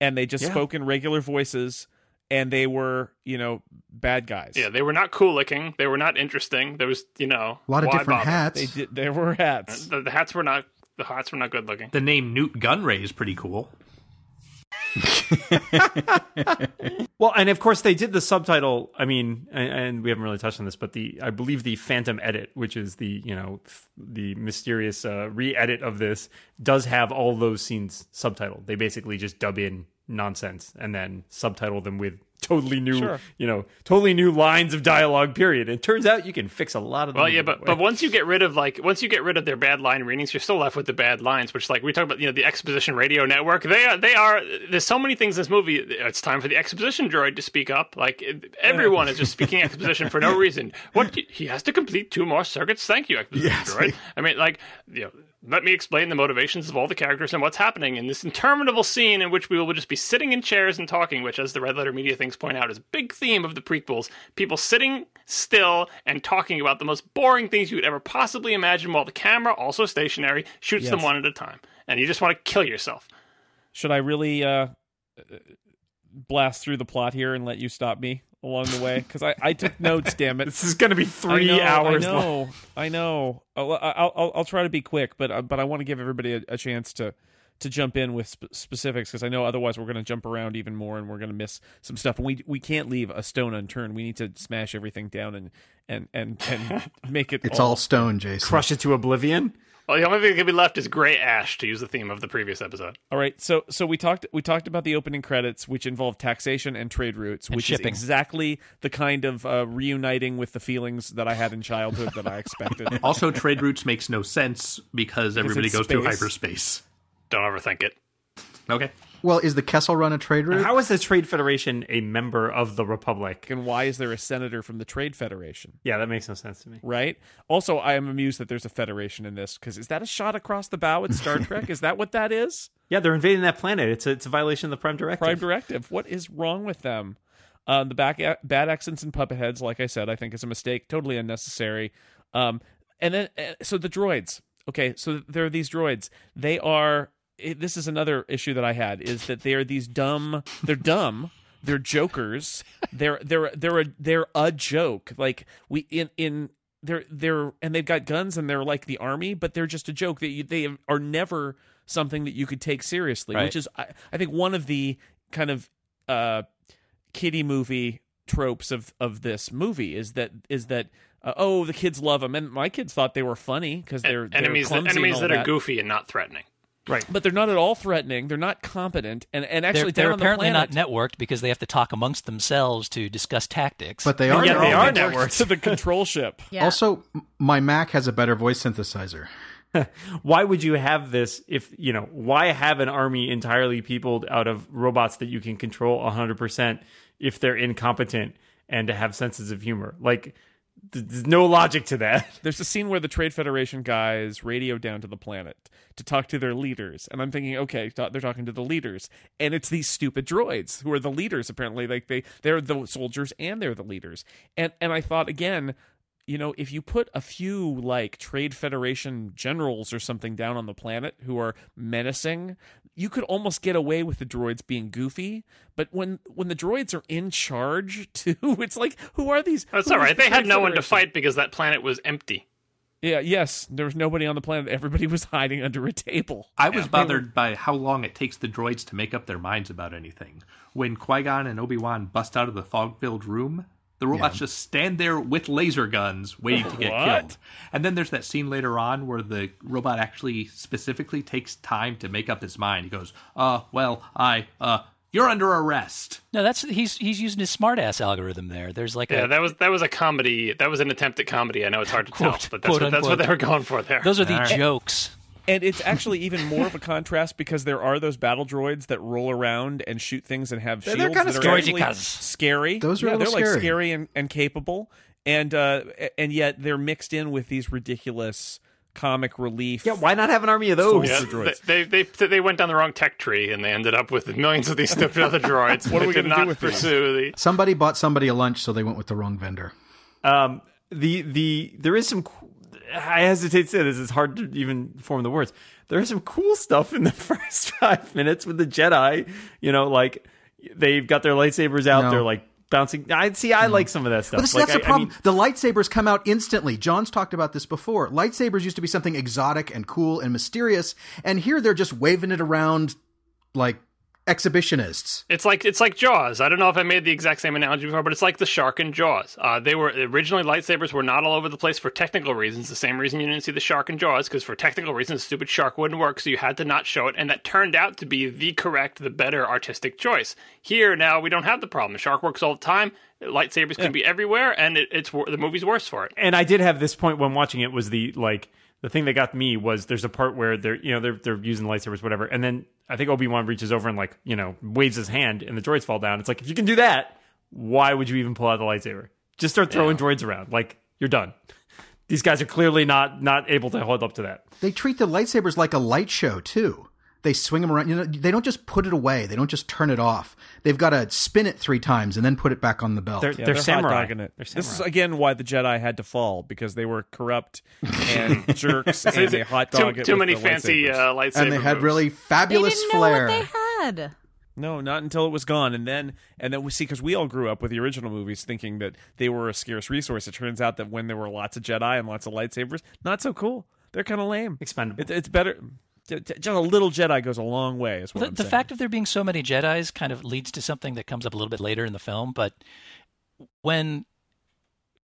and they just Yeah. spoke in regular voices and they were, you know, bad guys. yeah, they were not cool looking. They were not interesting. There was, you know, A lot of different bother? hats. They did there were hats. The, the hats were not. The hats were not good looking. The name Nute Gunray is pretty cool. Well, and of course they did the subtitle. I mean, and, and we haven't really touched on this, but the I believe the Phantom Edit, which is the you know f- the mysterious uh, re-edit of this, does have all those scenes subtitled. They basically just dub in nonsense and then subtitle them with totally new, Sure. you know, totally new lines of dialogue. Period. It turns out you can fix a lot of them. Well, yeah, but way. but once you get rid of like once you get rid of their bad line readings, you're still left with the bad lines. Which like we talk about, you know, the exposition radio network. They are they are. There's so many things in this movie. It's time for the exposition droid to speak up. Like everyone is just speaking exposition for no reason. What he has to complete two more circuits. Thank you, exposition Yes. droid. I mean, like you know. Let me explain the motivations of all the characters and what's happening in this interminable scene in which we will just be sitting in chairs and talking, which, as the Red Letter Media things point out, is a big theme of the prequels. People sitting still and talking about the most boring things you could ever possibly imagine while the camera, also stationary, shoots them one at a time. And you just want to kill yourself. Should I really uh blast through the plot here and let you stop me along the way? Because I, I took notes, damn it. this is going to be three I know, hours. I long. know. I know. I'll, I'll, I'll, I'll try to be quick, but uh, but I want to give everybody a, a chance to to jump in with sp- specifics because I know otherwise we're going to jump around even more and we're going to miss some stuff. And we we can't leave a stone unturned. We need to smash everything down and and and, and make it. It's all stone, Jason. Crush it to oblivion. Well, the only thing that can be left is gray ash, to use the theme of the previous episode. All right, so so we talked we talked about the opening credits, which involve taxation and trade routes, which shipping. is exactly the kind of uh, reuniting with the feelings that I had in childhood that I expected. Also, trade routes makes no sense because everybody it's goes through hyperspace. Don't overthink it. Okay. Well, is the Kessel Run a trade route? How is the Trade Federation a member of the Republic? and why is there a senator from the Trade Federation? Yeah, that makes no sense to me. Right. Also, I am amused that there's a federation in this because is that a shot across the bow at Star Trek? Is that what that is? Yeah, they're invading that planet. It's a, it's a violation of the Prime Directive. Prime Directive. What is wrong with them? Uh, the back bad accents and puppet heads, like I said, I think is a mistake, totally unnecessary. Um, and then uh, so the droids. Okay, so there are these droids. They are. It, this is another issue that I had is that they are these dumb. They're dumb. They're jokers. They're they're they're a they're a joke. Like we in in they're they're and they've got guns and they're like the army, but they're just a joke. They they are never something that you could take seriously, Right. which is I, I think one of the kind of uh kiddie movie tropes of of this movie is that is that uh, oh the kids love them and my kids thought they were funny because they're, they're enemies that, enemies that, that are goofy and not threatening. But they're not at all threatening they're not competent and and They're, actually they're down on the apparently not networked because they have to talk amongst themselves to discuss tactics. but they are. Yeah, they networked. are networked networked. to the control ship Yeah. Also, my Mac has a better voice synthesizer. why would you have this if you know why have an army entirely peopled out of robots that you can control 100% if they're incompetent and to have senses of humor like th- there's no logic to that there's a scene where the Trade Federation guys radio down to the planet to talk to their leaders, and I'm thinking, okay, they're talking to the leaders, and it's these stupid droids who are the leaders. Apparently, like they they're the soldiers and they're the leaders, and and I thought again, you know, if you put a few like Trade Federation generals or something down on the planet who are menacing, you could almost get away with the droids being goofy. But when when the droids are in charge too, it's like who are these? That's who all is right. the They had Trade no one to fight because that planet was empty. Yeah, yes, there was nobody on the planet. Everybody was hiding under a table. I was bothered by how long it takes the droids to make up their minds about anything. When Qui Gon and Obi Wan bust out of the fog filled room, the robots just stand there with laser guns waiting to get What? killed. And then there's that scene later on where the robot actually specifically takes time to make up his mind. He goes, uh, well, I, uh, you're under arrest. No, that's he's he's using his smartass algorithm there. There's like Yeah, a that was that was a comedy. That was an attempt at comedy. I know it's hard to Quote, tell, but that's what, that's what they were going for there. those are the All right. jokes. And it's actually even more of a contrast because there are those battle droids that roll around and shoot things and have They're- shields they're kinda that are scary. actually scary. Those are a yeah, little they're like scary. scary and, and capable, and uh, and yet they're mixed in with these ridiculous comic relief. Yeah, why not have an army of those? yeah, they, they they they went down the wrong tech tree and they ended up with millions of these stupid other droids. What are we did gonna do with these? pursue the Somebody bought somebody a lunch, so they went with the wrong vendor. Um, the the there is some. I hesitate to say this. It's hard to even form the words. There is some cool stuff in the first five minutes with the Jedi. You know, like they've got their lightsabers out. No. They're like bouncing. I see. I like some of that stuff. But this, like, that's the I- I problem. mean, the lightsabers come out instantly. John's talked about this before. Lightsabers used to be something exotic and cool and mysterious, and here they're just waving it around like exhibitionists. It's like it's like Jaws. I don't know if I made the exact same analogy before, but it's like the shark in Jaws. Uh, they were originally lightsabers were not all over the place for technical reasons. The same reason you didn't see the shark in Jaws, because for technical reasons, the stupid shark wouldn't work, so you had to not show it, and that turned out to be the correct, the better artistic choice. Here now we don't have the problem. The shark works all the time. Lightsabers can be everywhere, and it, it's the movie's worse for it. and I did have this point when watching it was the like the thing that got me was there's a part where they're you know they're they're using lightsabers whatever and then I think Obi Wan reaches over and like you know waves his hand and the droids fall down. It's like if you can do that, why would you even pull out the lightsaber? Just start throwing droids around. Like you're done. These guys are clearly not not able to hold up to that. They treat the lightsabers like a light show too. They swing them around. You know, they don't just put it away. They don't just turn it off. They've got to spin it three times and then put it back on the belt. They're Yeah, they're, they're samurai. hot-dogging it. They're This is again why the Jedi had to fall because they were corrupt and jerks, and they hot Too, dog it too with many the fancy lightsabers. uh, lightsaber and they had moves. really They fabulous didn't know flair. what they had. No, not until it was gone, and then and then we see because we all grew up with the original movies thinking that they were a scarce resource. It turns out that when there were lots of Jedi and lots of lightsabers, not so cool. They're kind of lame. Expendable. It, it's better. Just a little Jedi goes a long way. Is what The, I'm the saying. fact of there being so many Jedi's kind of leads to something that comes up a little bit later in the film. But when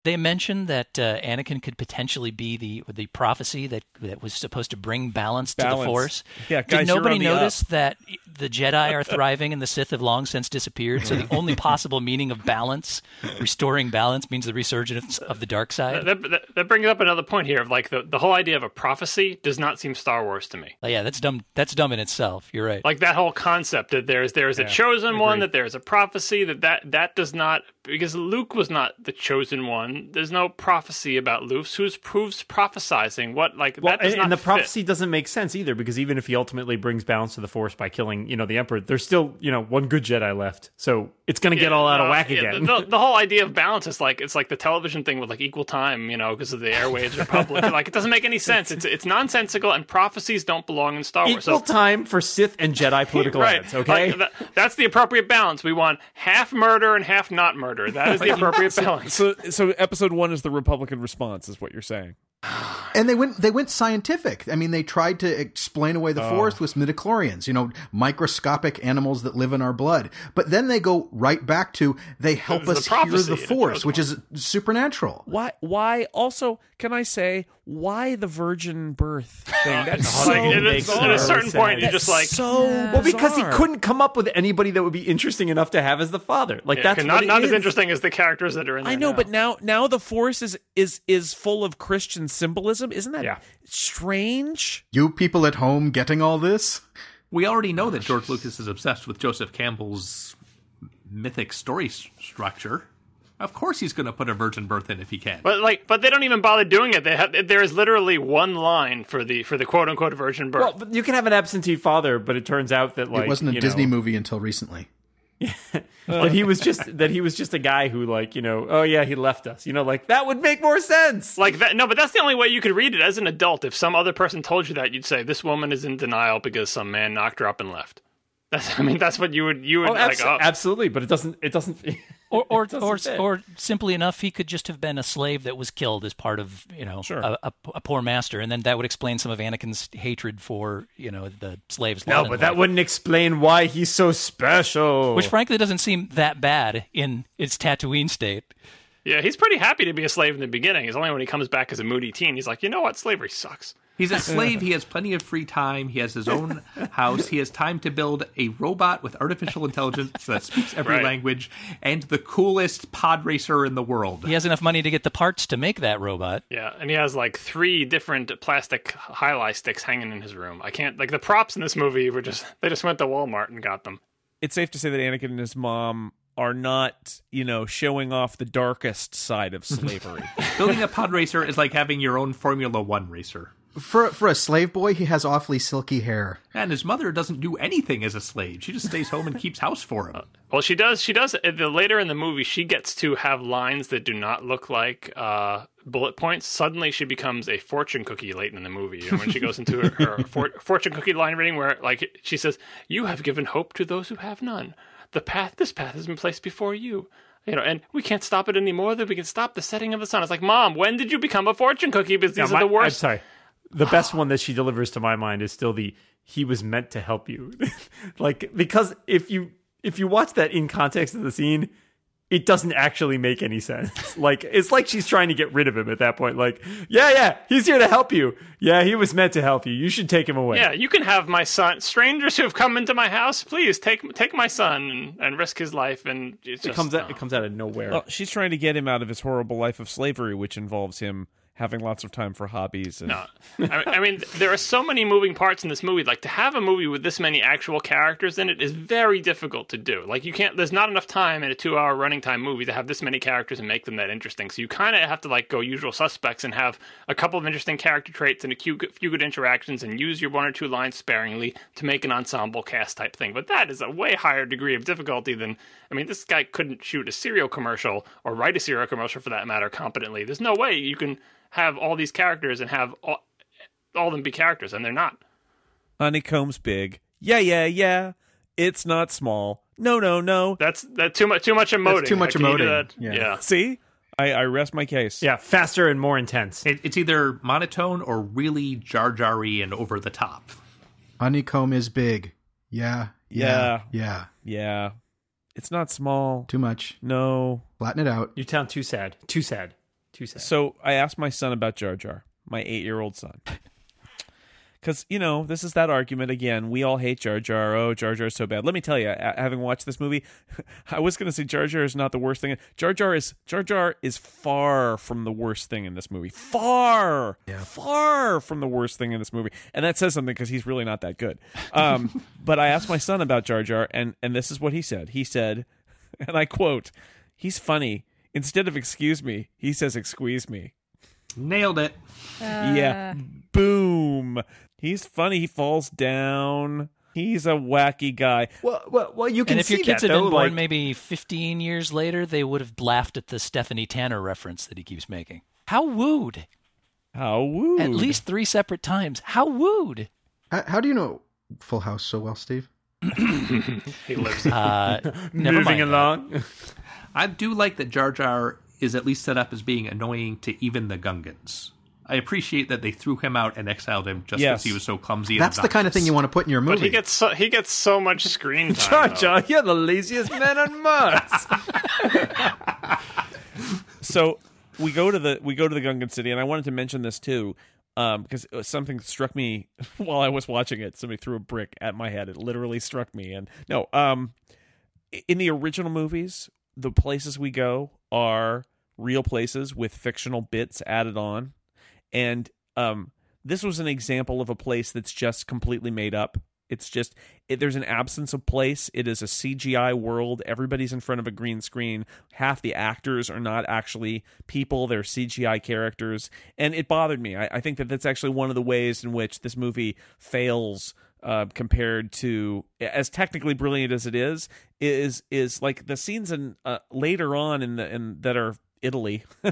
they mentioned that uh, Anakin could potentially be the the prophecy that that was supposed to bring balance to the Force, Yeah, guys, did you're nobody on the up. notice that the Jedi are thriving and the Sith have long since disappeared? So the only possible meaning of balance, restoring balance, means the resurgence of the dark side. That, that, that brings up another point here of like the, the whole idea of a prophecy does not seem Star Wars to me. Oh, yeah, that's dumb. That's dumb in itself. You're right. Like that whole concept that there's there's a chosen one, that there's a prophecy that that that does not because Luke was not the chosen one. There's no prophecy about Luke. Who's proves prophesizing what like Well, that does and, not and the fit. prophecy doesn't make sense either because even if he ultimately brings balance to the force by killing, you know, the emperor, there's still, you know, one good Jedi left. So it's going to get all out of whack yeah, again. The, the whole idea of balance is like it's like the television thing with like equal time, you know, because of the airwaves are public. like it doesn't make any sense. It's it's nonsensical, and prophecies don't belong in Star Wars. Equal So time for Sith and Jedi political right, ads, okay? Like, that- that's the appropriate balance. We want half murder and half not murder. That is the appropriate balance. So, so episode one is the Republican response, is what you're saying. And they went they went scientific. I mean, they tried to explain away the Oh. force with midichlorians, you know, microscopic animals that live in our blood. But then they go right back to they help It's the us hear the the force, which is supernatural. Why? Why? Also, can I say why the virgin birth thing? That's so Like, it makes is- at a no certain point, you're just like so well, because he couldn't come up with anybody that would be interesting enough to have as the father. Like Yeah, that's not what it not as interesting as the characters that are in there. I know, now. but now now the force is is is full of Christian symbolism. Isn't that Yeah. strange? You people at home getting all this? We already know that George Lucas is obsessed with Joseph Campbell's mythic story s- structure. Of course, he's going to put a virgin birth in if he can. But like, but they don't even bother doing it. They have there is literally one line for the for the quote unquote virgin birth. Well, you can have an absentee father, but it turns out that like it wasn't a Disney know, movie until recently. that he was just that he was just a guy who like you know oh yeah he left us you know like that would make more sense Like that? No, but that's the only way you could read it as an adult. If some other person told you that, you'd say this woman is in denial because some man knocked her up and left. That's. I mean, that's what you would. You would oh, like. Oh, absolutely but it doesn't it doesn't or or or, or simply enough, he could just have been a slave that was killed as part of you know Sure. a, a, a poor master, and then that would explain some of Anakin's hatred for you know the slaves. no lot in but that wouldn't explain why he's so special which frankly doesn't seem that bad in its Tatooine state. Yeah, he's pretty happy to be a slave in the beginning. It's only when he comes back as a moody teen, he's like, you know what, slavery sucks. He's a slave. He has plenty of free time. He has his own house. He has time to build a robot with artificial intelligence that speaks every Right. language and the coolest pod racer in the world. He has enough money to get the parts to make that robot. Yeah, and he has like three different plastic highlight sticks hanging in his room. I can't like the props in this movie were just they just went to Walmart and got them. It's safe to say that Anakin and his mom are not, you know, showing off the darkest side of slavery. Building a pod racer is like having your own Formula One racer. For for a slave boy, he has awfully silky hair. And his mother doesn't do anything as a slave. She just stays home and keeps house for him. Well, she does. She does. uh, The later in the movie, she gets to have lines that do not look like uh, bullet points. Suddenly, she becomes a fortune cookie late in the movie. You know, when she goes into her, her for, fortune cookie line reading, where like she says, "You have given hope to those who have none. The path, this path, has been placed before you." You know, and we can't stop it any more than we can stop the setting of the sun. It's like, Mom, when did you become a fortune cookie? Because these Now, are the my- worst. I'm sorry. The best one that she delivers to my mind is still the he was meant to help you. like because if you if you watch that in context of the scene, it doesn't actually make any sense. like it's like she's trying to get rid of him at that point. Like, yeah, yeah, he's here to help you. Yeah, he was meant to help you. You should take him away. Yeah, you can have my son. Strangers who have come into my house, please take take my son and, and risk his life. And it's It just, comes out no. it comes out of nowhere. well, she's trying to get him out of his horrible life of slavery, which involves him having lots of time for hobbies. And, No, I, mean there are so many moving parts in this movie. Like to have a movie with this many actual characters in it is very difficult to do. Like you can't. There's not enough time in a two-hour running time movie to have this many characters and make them that interesting. So you kind of have to like go usual suspects and have a couple of interesting character traits and a few good interactions and use your one or two lines sparingly to make an ensemble cast type thing. But that is a way higher degree of difficulty than. I mean, this guy couldn't shoot a cereal commercial or write a cereal commercial for that matter competently. There's no way you can have all these characters and have all, all of them be characters, and they're not. Honeycomb's big. Yeah, yeah, yeah. It's not small. No, no, no. That's that too much. Too much emoting. too much Can emoting. Yeah. yeah. See, I, I rest my case. yeah, faster and more intense. It, it's either monotone or really jar jarry and over the top. Honeycomb is big. Yeah. Yeah. Yeah. Yeah. It's not small. Too much. No. Flatten it out. You sound too sad. Too sad. Too sad. So I asked my son about Jar Jar, my eight year old son. Because, you know, this is that argument again. We all hate Jar Jar. Oh, Jar Jar is so bad. Let me tell you, having watched this movie, I was going to say Jar Jar is not the worst thing. Jar Jar is Jar Jar is far from the worst thing in this movie. Far, far from the worst thing in this movie. And that says something because he's really not that good. Um, but I asked my son about Jar Jar, and and this is what he said. He said, and I quote, "He's funny. Instead of excuse me, he says exqueeze me." Nailed it. Yeah. Boom. He's funny. He falls down. He's a wacky guy. well, well, well, you can And if see your kids that, had been though, born like- maybe 15 years later, they would have laughed at the Stephanie Tanner reference that he keeps making. How wooed! How woo. At least three separate times. How wooed! How, how do you know Full House so well, Steve? He lives. Uh, never moving mind that. along. I do like that Jar Jar is at least set up as being annoying to even the Gungans. I appreciate that they threw him out and exiled him just because Yes. he was so clumsy. and That's the kind of thing you want to put in your movie. but he gets so he gets so much screen time. Jar though. Jar, you're the laziest man on Mars. so we go to the we go to the Gungan city, and I wanted to mention this too, um, because it was something struck me while I was watching it. Somebody threw a brick at my head. It literally struck me. And no, um, in the original movies, the places we go are real places with fictional bits added on, and um, this was an example of a place that's just completely made up. It's just it, there's an absence of place. It is a CGI world. Everybody's in front of a green screen. Half the actors are not actually people; they're CGI characters, and it bothered me. I, I think that that's actually one of the ways in which this movie fails uh, compared to as technically brilliant as it is is is like the scenes in uh, later on in the in that are Italy uh,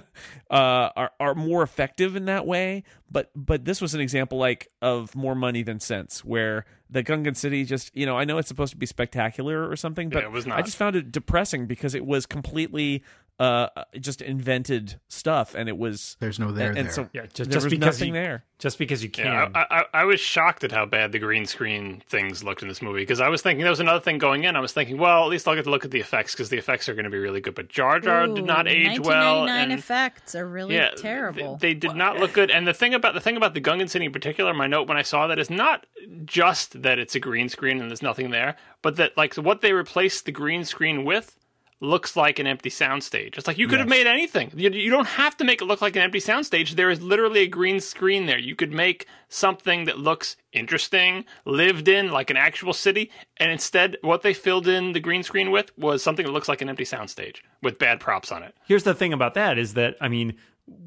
are are more effective in that way. But but this was an example like of more money than sense, where the Gungan City just you know I know it's supposed to be spectacular or something, but it was I just found it depressing because it was completely uh just invented stuff, and it was There's no there and, and there. so Yeah, just, there just was because nothing you, there. just because you can. Yeah, I, I, I was shocked at how bad the green screen things looked in this movie because I was thinking there was another thing going in. I was thinking, well, at least I'll get to look at the effects because the effects are going to be really good. But Jar Jar did not age well. 1999 and- effects are really yeah, terrible. They, they did not look good. And the thing about the thing about the Gungan City in particular, my note when I saw that is not just that it's a green screen and there's nothing there, but that like what they replaced the green screen with looks like an empty soundstage. It's like you could have made anything. You, you don't have to make it look like an empty soundstage. There is literally a green screen there. You could make something that looks interesting, lived in, like an actual city, and instead, what they filled in the green screen with was something that looks like an empty soundstage with bad props on it. Here's the thing about that is that I mean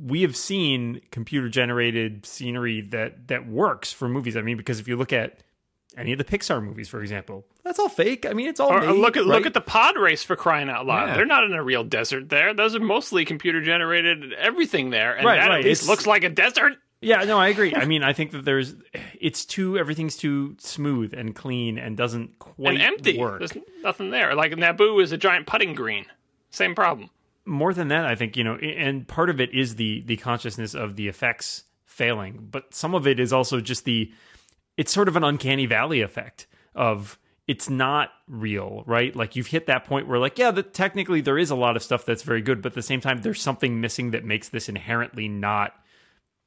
we have seen computer generated scenery that that works for movies. I mean because if you look at any of the Pixar movies, for example, that's all fake. I mean, it's all Or, uh, made, look at look at the pod race for crying out loud. Yeah. They're not in a real desert there. Those are mostly computer generated everything there, and Right, that right. at least It's- looks like a desert. Yeah, no, I agree. I mean, I think that there's it's too everything's too smooth and clean and doesn't quite and empty. work. There's nothing there. Like Naboo is a giant putting green. Same problem. more than that, I think you know, and part of it is the the consciousness of the effects failing, but some of it is also just the it's sort of an uncanny valley effect of it's not real, right? Like you've hit that point where like, yeah, that technically there is a lot of stuff that's very good, but at the same time there's something missing that makes this inherently not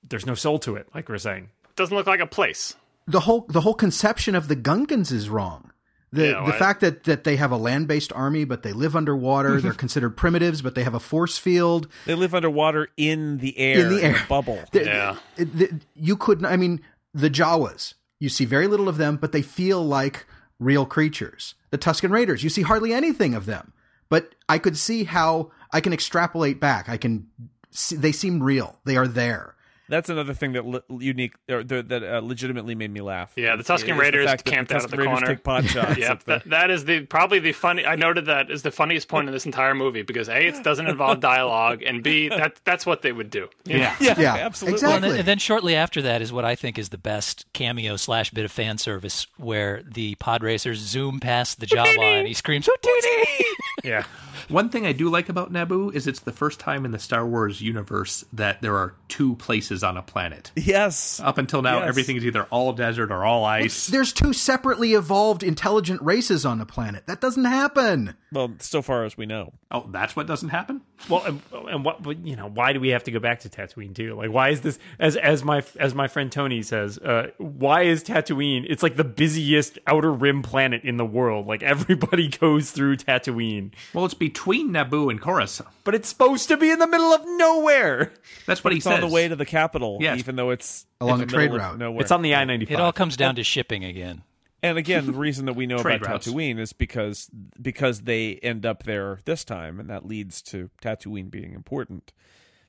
there's no soul to it, like we're saying. Doesn't look like a place. the whole the whole conception of the Gungans is wrong. The Yeah, the well, fact that that they have a land based army, but they live underwater. they're considered primitives, but they have a force field They live underwater in the air, in the air. a bubble. The- Yeah. it- the- you couldn't. I mean, the Jawas. You see very little of them, but they feel like real creatures. The Tusken Raiders. You see hardly anything of them, but I could see how I can extrapolate back. I can. See, they seem real. They are there. That's another thing that le- unique or the, that uh, legitimately made me laugh. Yeah, the Tusken is Raiders fact that camped the out of the Tusken Raiders corner. Take pot shots. Yeah, that, that is the probably the funny. I noted that is the funniest point in this entire movie because a it doesn't involve dialogue and b that that's what they would do. Yeah. yeah, Yeah, absolutely. Well, and, exactly. then, and then shortly after that is what I think is the best cameo slash bit of fan service, where the pod racers zoom past the Jawa and he screams "Utinni!" Yeah. One thing I do like about Naboo is it's the first time in the Star Wars universe that there are two places on a planet. Yes. Up until now, Yes. everything is either all desert or all ice. There's two separately evolved intelligent races on the planet. That doesn't happen. Well, so far as we know. Oh, that's what doesn't happen. Well, and, and what but, you know? Why do we have to go back to Tatooine too? Like, why is this? As as my as my friend Tony says, uh, why is Tatooine? It's like the busiest outer rim planet in the world. Like everybody goes through Tatooine, Well, it's between Naboo and Coruscant. but it's supposed to be in the middle of nowhere. That's what he It's says. on the way to the capital, Yes. even though it's Along in the a trade middle of route. Nowhere. It's on the I ninety It all comes down to shipping again. And again, the reason that we know about routes. Tatooine is because because they end up there this time, and that leads to Tatooine being important.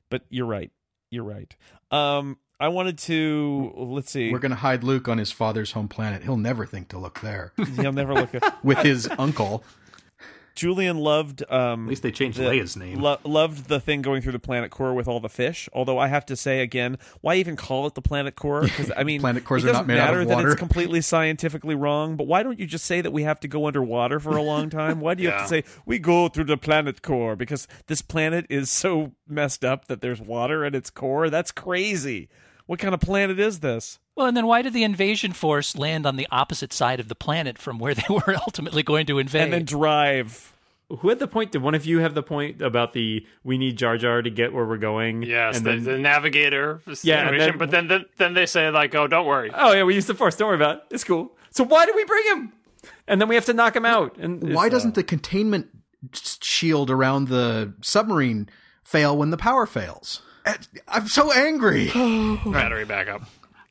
But you're right. You're right. Um, I wanted to let's see. We're going to hide Luke on his father's home planet. He'll never think to look there He'll never look at. with his uncle. Julian loved. Um, At least they changed the- Leia's name. Lo- loved the thing going through the planet core with all the fish. Although I have to say again, why even call it the planet core? Because I mean, Planet cores it doesn't not made out of matter that it's completely scientifically wrong. But why don't you just say that we have to go underwater for a long time? Why do you have to say we go through the planet core? Because this planet is so messed up that there's water at its core. That's crazy. What kind of planet is this? Well, and then why did the invasion force land on the opposite side of the planet from where they were ultimately going to invade? And then drive. Who had the point? Did one of you have the point about the we need Jar Jar to get where we're going? Yes, and the, then, the navigator. Yeah, and then- but then, then then they say like, oh, don't worry. oh yeah, we used the Force. Don't worry about it. It's cool. So why do we bring him? And then we have to knock him out. And Why uh, doesn't the containment shield around the submarine fail when the power fails? Uh, I'm so angry. Battery backup.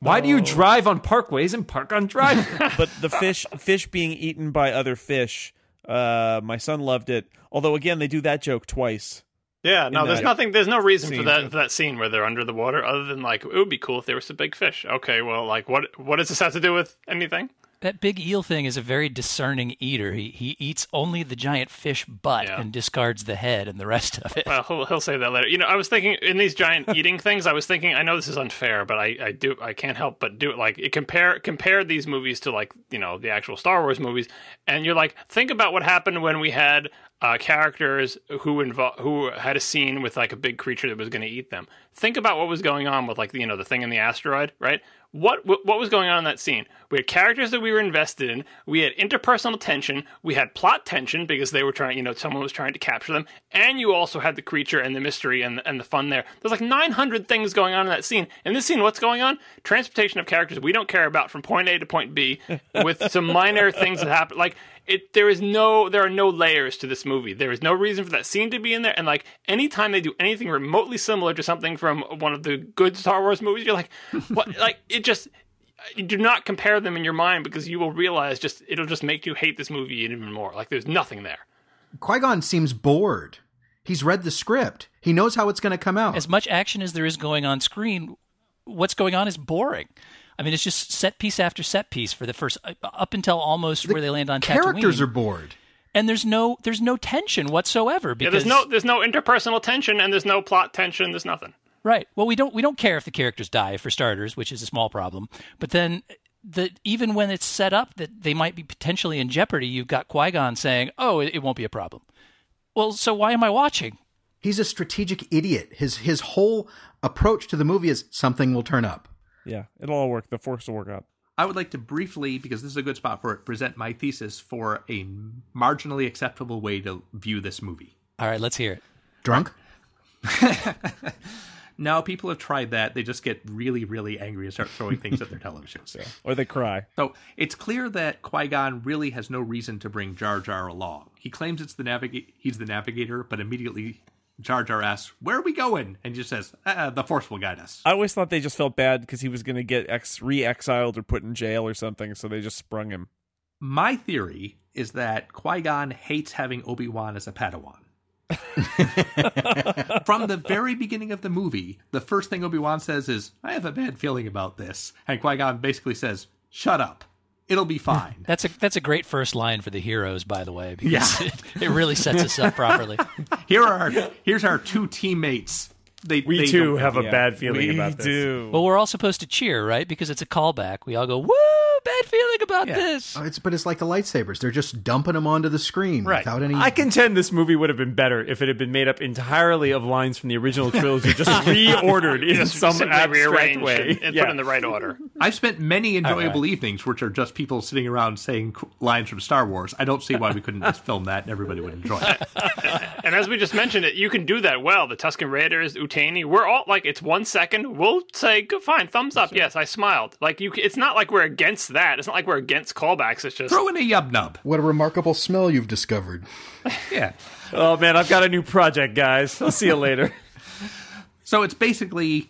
Why do you drive on parkways and park on drive? but the fish fish being eaten by other fish uh my son loved it although again they do that joke twice Yeah, no, there's nothing. There's no reason for that for that scene where they're under the water, other than like it would be cool if there was a big fish. Okay, well, like what what does this have to do with anything? That big eel thing is a very discerning eater. He he eats only the giant fish butt Yeah. and discards the head and the rest of it. Well, he'll, he'll say that later. You know, I was thinking in these giant eating things. I was thinking, I know this is unfair, but I, I do, I can't help but do it. Like, it compare compare these movies to like you know the actual Star Wars movies, and you're like, think about what happened when we had uh, characters who invo- who had a scene with like a big creature that was going to eat them. Think about what was going on with like you know the thing in the asteroid, right? What what was going on in that scene? We had characters that we were invested in. We had interpersonal tension. We had plot tension because they were trying, you know, someone was trying to capture them, and you also had the creature and the mystery and and the fun there. There's like 900 things going on in that scene. In this scene, what's going on? Transportation of characters we don't care about from point A to point B, with some minor things that happen. Like it, there is no, there are no layers to this movie. There is no reason for that scene to be in there. And like anytime they do anything remotely similar to something from one of the good Star Wars movies, you're like, what? like it just you do not compare them in your mind because you will realize just it'll just make you hate this movie even more. Like there's nothing there. Qui Gon seems bored. He's read the script. He knows how it's going to come out. As much action as there is going on screen, what's going on is boring. I mean, it's just set piece after set piece for the first uh, up until almost where they land on Characters Tatooine. are bored. and there's no there's no tension whatsoever Yeah, because there's no there's no interpersonal tension and there's no plot tension. There's nothing. Right. Well, we don't we don't care if the characters die for starters, which is a small problem. But then the even when it's set up that they might be potentially in jeopardy, you've got Qui Gon saying, "Oh, it, it won't be a problem." Well, so why am I watching? He's a strategic idiot. His his whole approach to the movie is something will turn up. Yeah, it'll all work. The force will work out. I would like to briefly, because this is a good spot for it, present my thesis for a marginally acceptable way to view this movie. All right, let's hear it. Drunk? Now, people have tried that. They just get really, really angry and start throwing things at their televisions. Or they cry. So it's clear that Qui Gon really has no reason to bring Jar Jar along. He claims it's the navigate. He's the navigator, but immediately Jar Jar asks, "Where are we going?" And he just says, uh, "The Force will guide us." I always thought they just felt bad because he was going to get ex- re-exiled or put in jail or something, so they just sprung him. My theory is that Qui Gon hates having Obi Wan as a Padawan. From the very beginning of the movie, the first thing Obi Wan says is, "I have a bad feeling about this," and Qui Gon basically says, "Shut up, it'll be fine." That's a that's a great first line for the heroes, by the way, because Yeah. it, it really sets us up properly. Here are our, here's our two teammates. They We they too have a Yeah, bad feeling we about this. do. Well, we're all supposed to cheer, right? Because it's a callback. We all go, "Woo! Bad feeling about this." Oh, It's but it's like the lightsabers. They're just dumping them onto the screen Right. without any. I contend this movie would have been better if it had been made up entirely of lines from the original trilogy, just reordered in Just some simply abstract way. and, and Yeah. put in the right order. I've spent many enjoyable evenings, which are just people sitting around saying lines from Star Wars. I don't see why we couldn't just film that and everybody would enjoy it. And as we just mentioned, it you can do that well. The Tusken Raiders, Utinni, we're all like it's one second. We'll say fine, thumbs up. Yes, I smiled. Like you, it's not like we're against that. It's not like we're against callbacks. It's just Throw in a yub nub. what a remarkable smell you've discovered. Yeah. Oh man, I've got a new project, guys. I'll see you later. So it's basically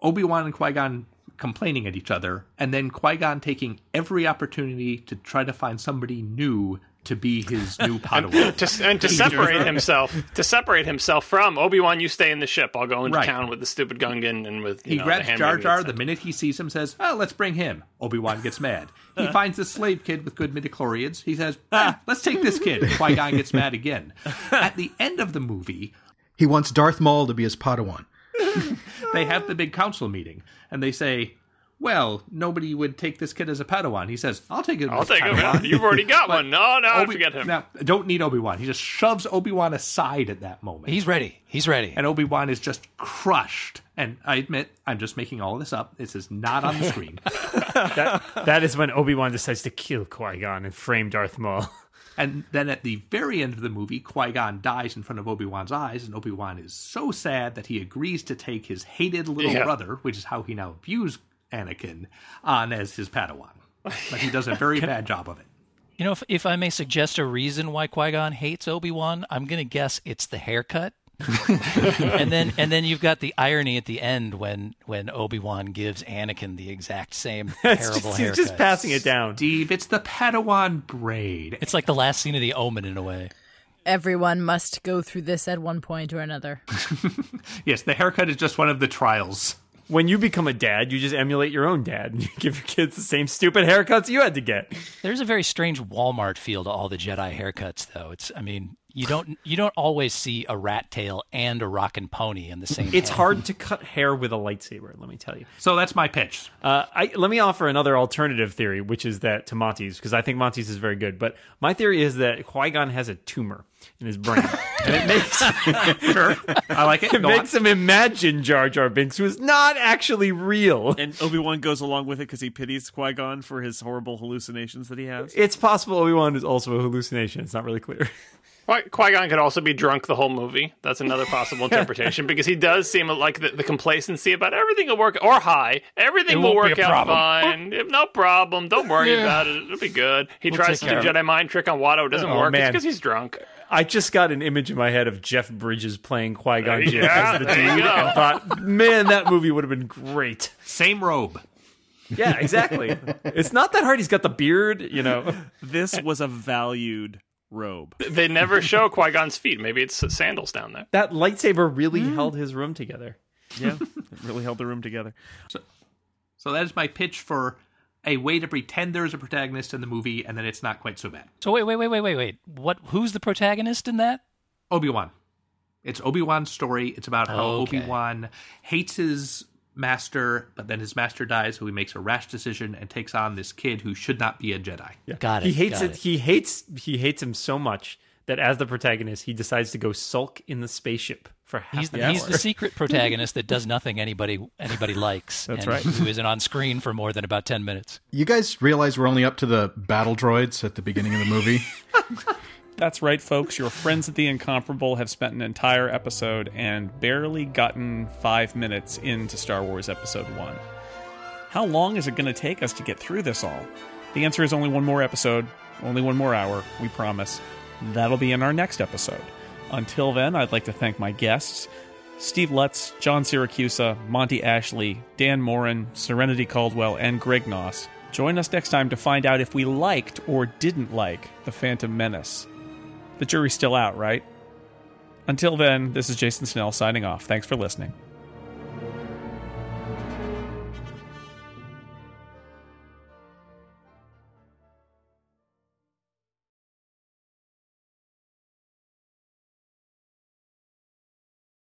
Obi Wan and Qui Gon complaining at each other, and then Qui Gon taking every opportunity to try to find somebody new to be his new Padawan. to, and to separate himself to separate himself from Obi Wan. You stay in the ship. I'll go into Right. town with the stupid Gungan and with you He know, grabs the Jar Jar the minute he sees him, says, Oh, let's bring him. Obi Wan gets mad. He finds this slave kid with good midichlorians. He says, ah, Let's take this kid. Qui Gon gets mad again. At the end of the movie, He wants Darth Maul to be his Padawan. they have the big council meeting and they say, Well, nobody would take this kid as a Padawan. He says, I'll take it I'll as take him. You've already got one. Oh, no, no, I Obi- forget him. Now, don't need Obi Wan. He just shoves Obi Wan aside at that moment. He's ready. He's ready. and Obi Wan is just crushed. And I admit, I'm just making all of this up. This is not on the screen. that is when Obi Wan decides to kill Qui Gon and frame Darth Maul. and then at the very end of the movie, Qui Gon dies in front of Obi Wan's eyes, and Obi Wan is so sad that he agrees to take his hated little Yeah. brother, which is how he now views Anakin, on as his Padawan. But he does a very bad job of it. You know, if, if I may suggest a reason why Qui Gon hates Obi Wan, I'm going to guess it's the haircut. and then and then you've got the irony at the end when when Obi Wan gives Anakin the exact same It's terrible just, haircut. he's just passing it down. Steve, it's the Padawan braid. It's like the last scene of The Omen in a way. Everyone must go through this at one point or another. Yes, the haircut is just one of the trials. When you become a dad, you just emulate your own dad and you give your kids the same stupid haircuts you had to get. There's a very strange Walmart feel to all the Jedi haircuts, though. It's, I mean, you don't you don't always see a rat tail and a rockin' pony in the same. It's head. hard to cut hair with a lightsaber, let me tell you. So that's my pitch. Uh, I, let me offer another alternative theory, which is that to Monty's, because I think Monty's is very good. But my theory is that Qui Gon has a tumor in his brain, and it makes Sure, I like it. it Go on. makes him imagine Jar Jar Binks, who is not actually real. And Obi Wan goes along with it because he pities Qui Gon for his horrible hallucinations that he has. It's possible Obi Wan is also a hallucination. It's not really clear. Qui Gon could also be drunk the whole movie. That's another possible interpretation because he does seem like the, the complacency about everything will work, or high, everything will work out problem. fine. If- no problem. Don't worry about it. It'll be good. He tries to do care of Jedi mind trick on Watto. It doesn't Oh, work. It's because he's drunk. I just got an image in my head of Jeff Bridges playing Qui Gon Jinn Yeah, as the dude, go. and thought, man, that movie would have been great. Same robe. Yeah, exactly. it's not that hard. He's got the beard, you know. This was a valued robe. They never show Qui Gon's feet. Maybe it's sandals down there. That lightsaber really hmm. held his room together. Yeah, it really held the room together. So that is my pitch for a way to pretend there's a protagonist in the movie, and then it's not quite so bad. So wait, wait, wait, wait, wait, wait. What? Who's the protagonist in that? Obi Wan. It's Obi Wan's story. It's about how Okay. Obi Wan hates his master, but then his master dies, so he makes a rash decision and takes on this kid who should not be a Jedi. Got it. He hates got it. He hates. He hates him so much that as the protagonist, he decides to go sulk in the spaceship for half He's an the, hour. he's the secret protagonist that does nothing anybody anybody likes. That's and right. Who isn't on screen for more than about ten minutes. You guys realize we're only up to the battle droids at the beginning of the movie? That's right, folks. Your friends at The Incomparable have spent an entire episode and barely gotten five minutes into Star Wars Episode 1. How long is it going to take us to get through this all? The answer is only one more episode, only one more hour, we promise. That'll be in our next episode. Until then, I'd like to thank my guests Steve Lutz, John Siracusa, Monty Ashley, Dan Moren, Serenity Caldwell, and Greg Knauss. Join us next time to find out if we liked or didn't like The Phantom Menace. The jury's still out, right? Until then, this is Jason Snell signing off. Thanks for listening.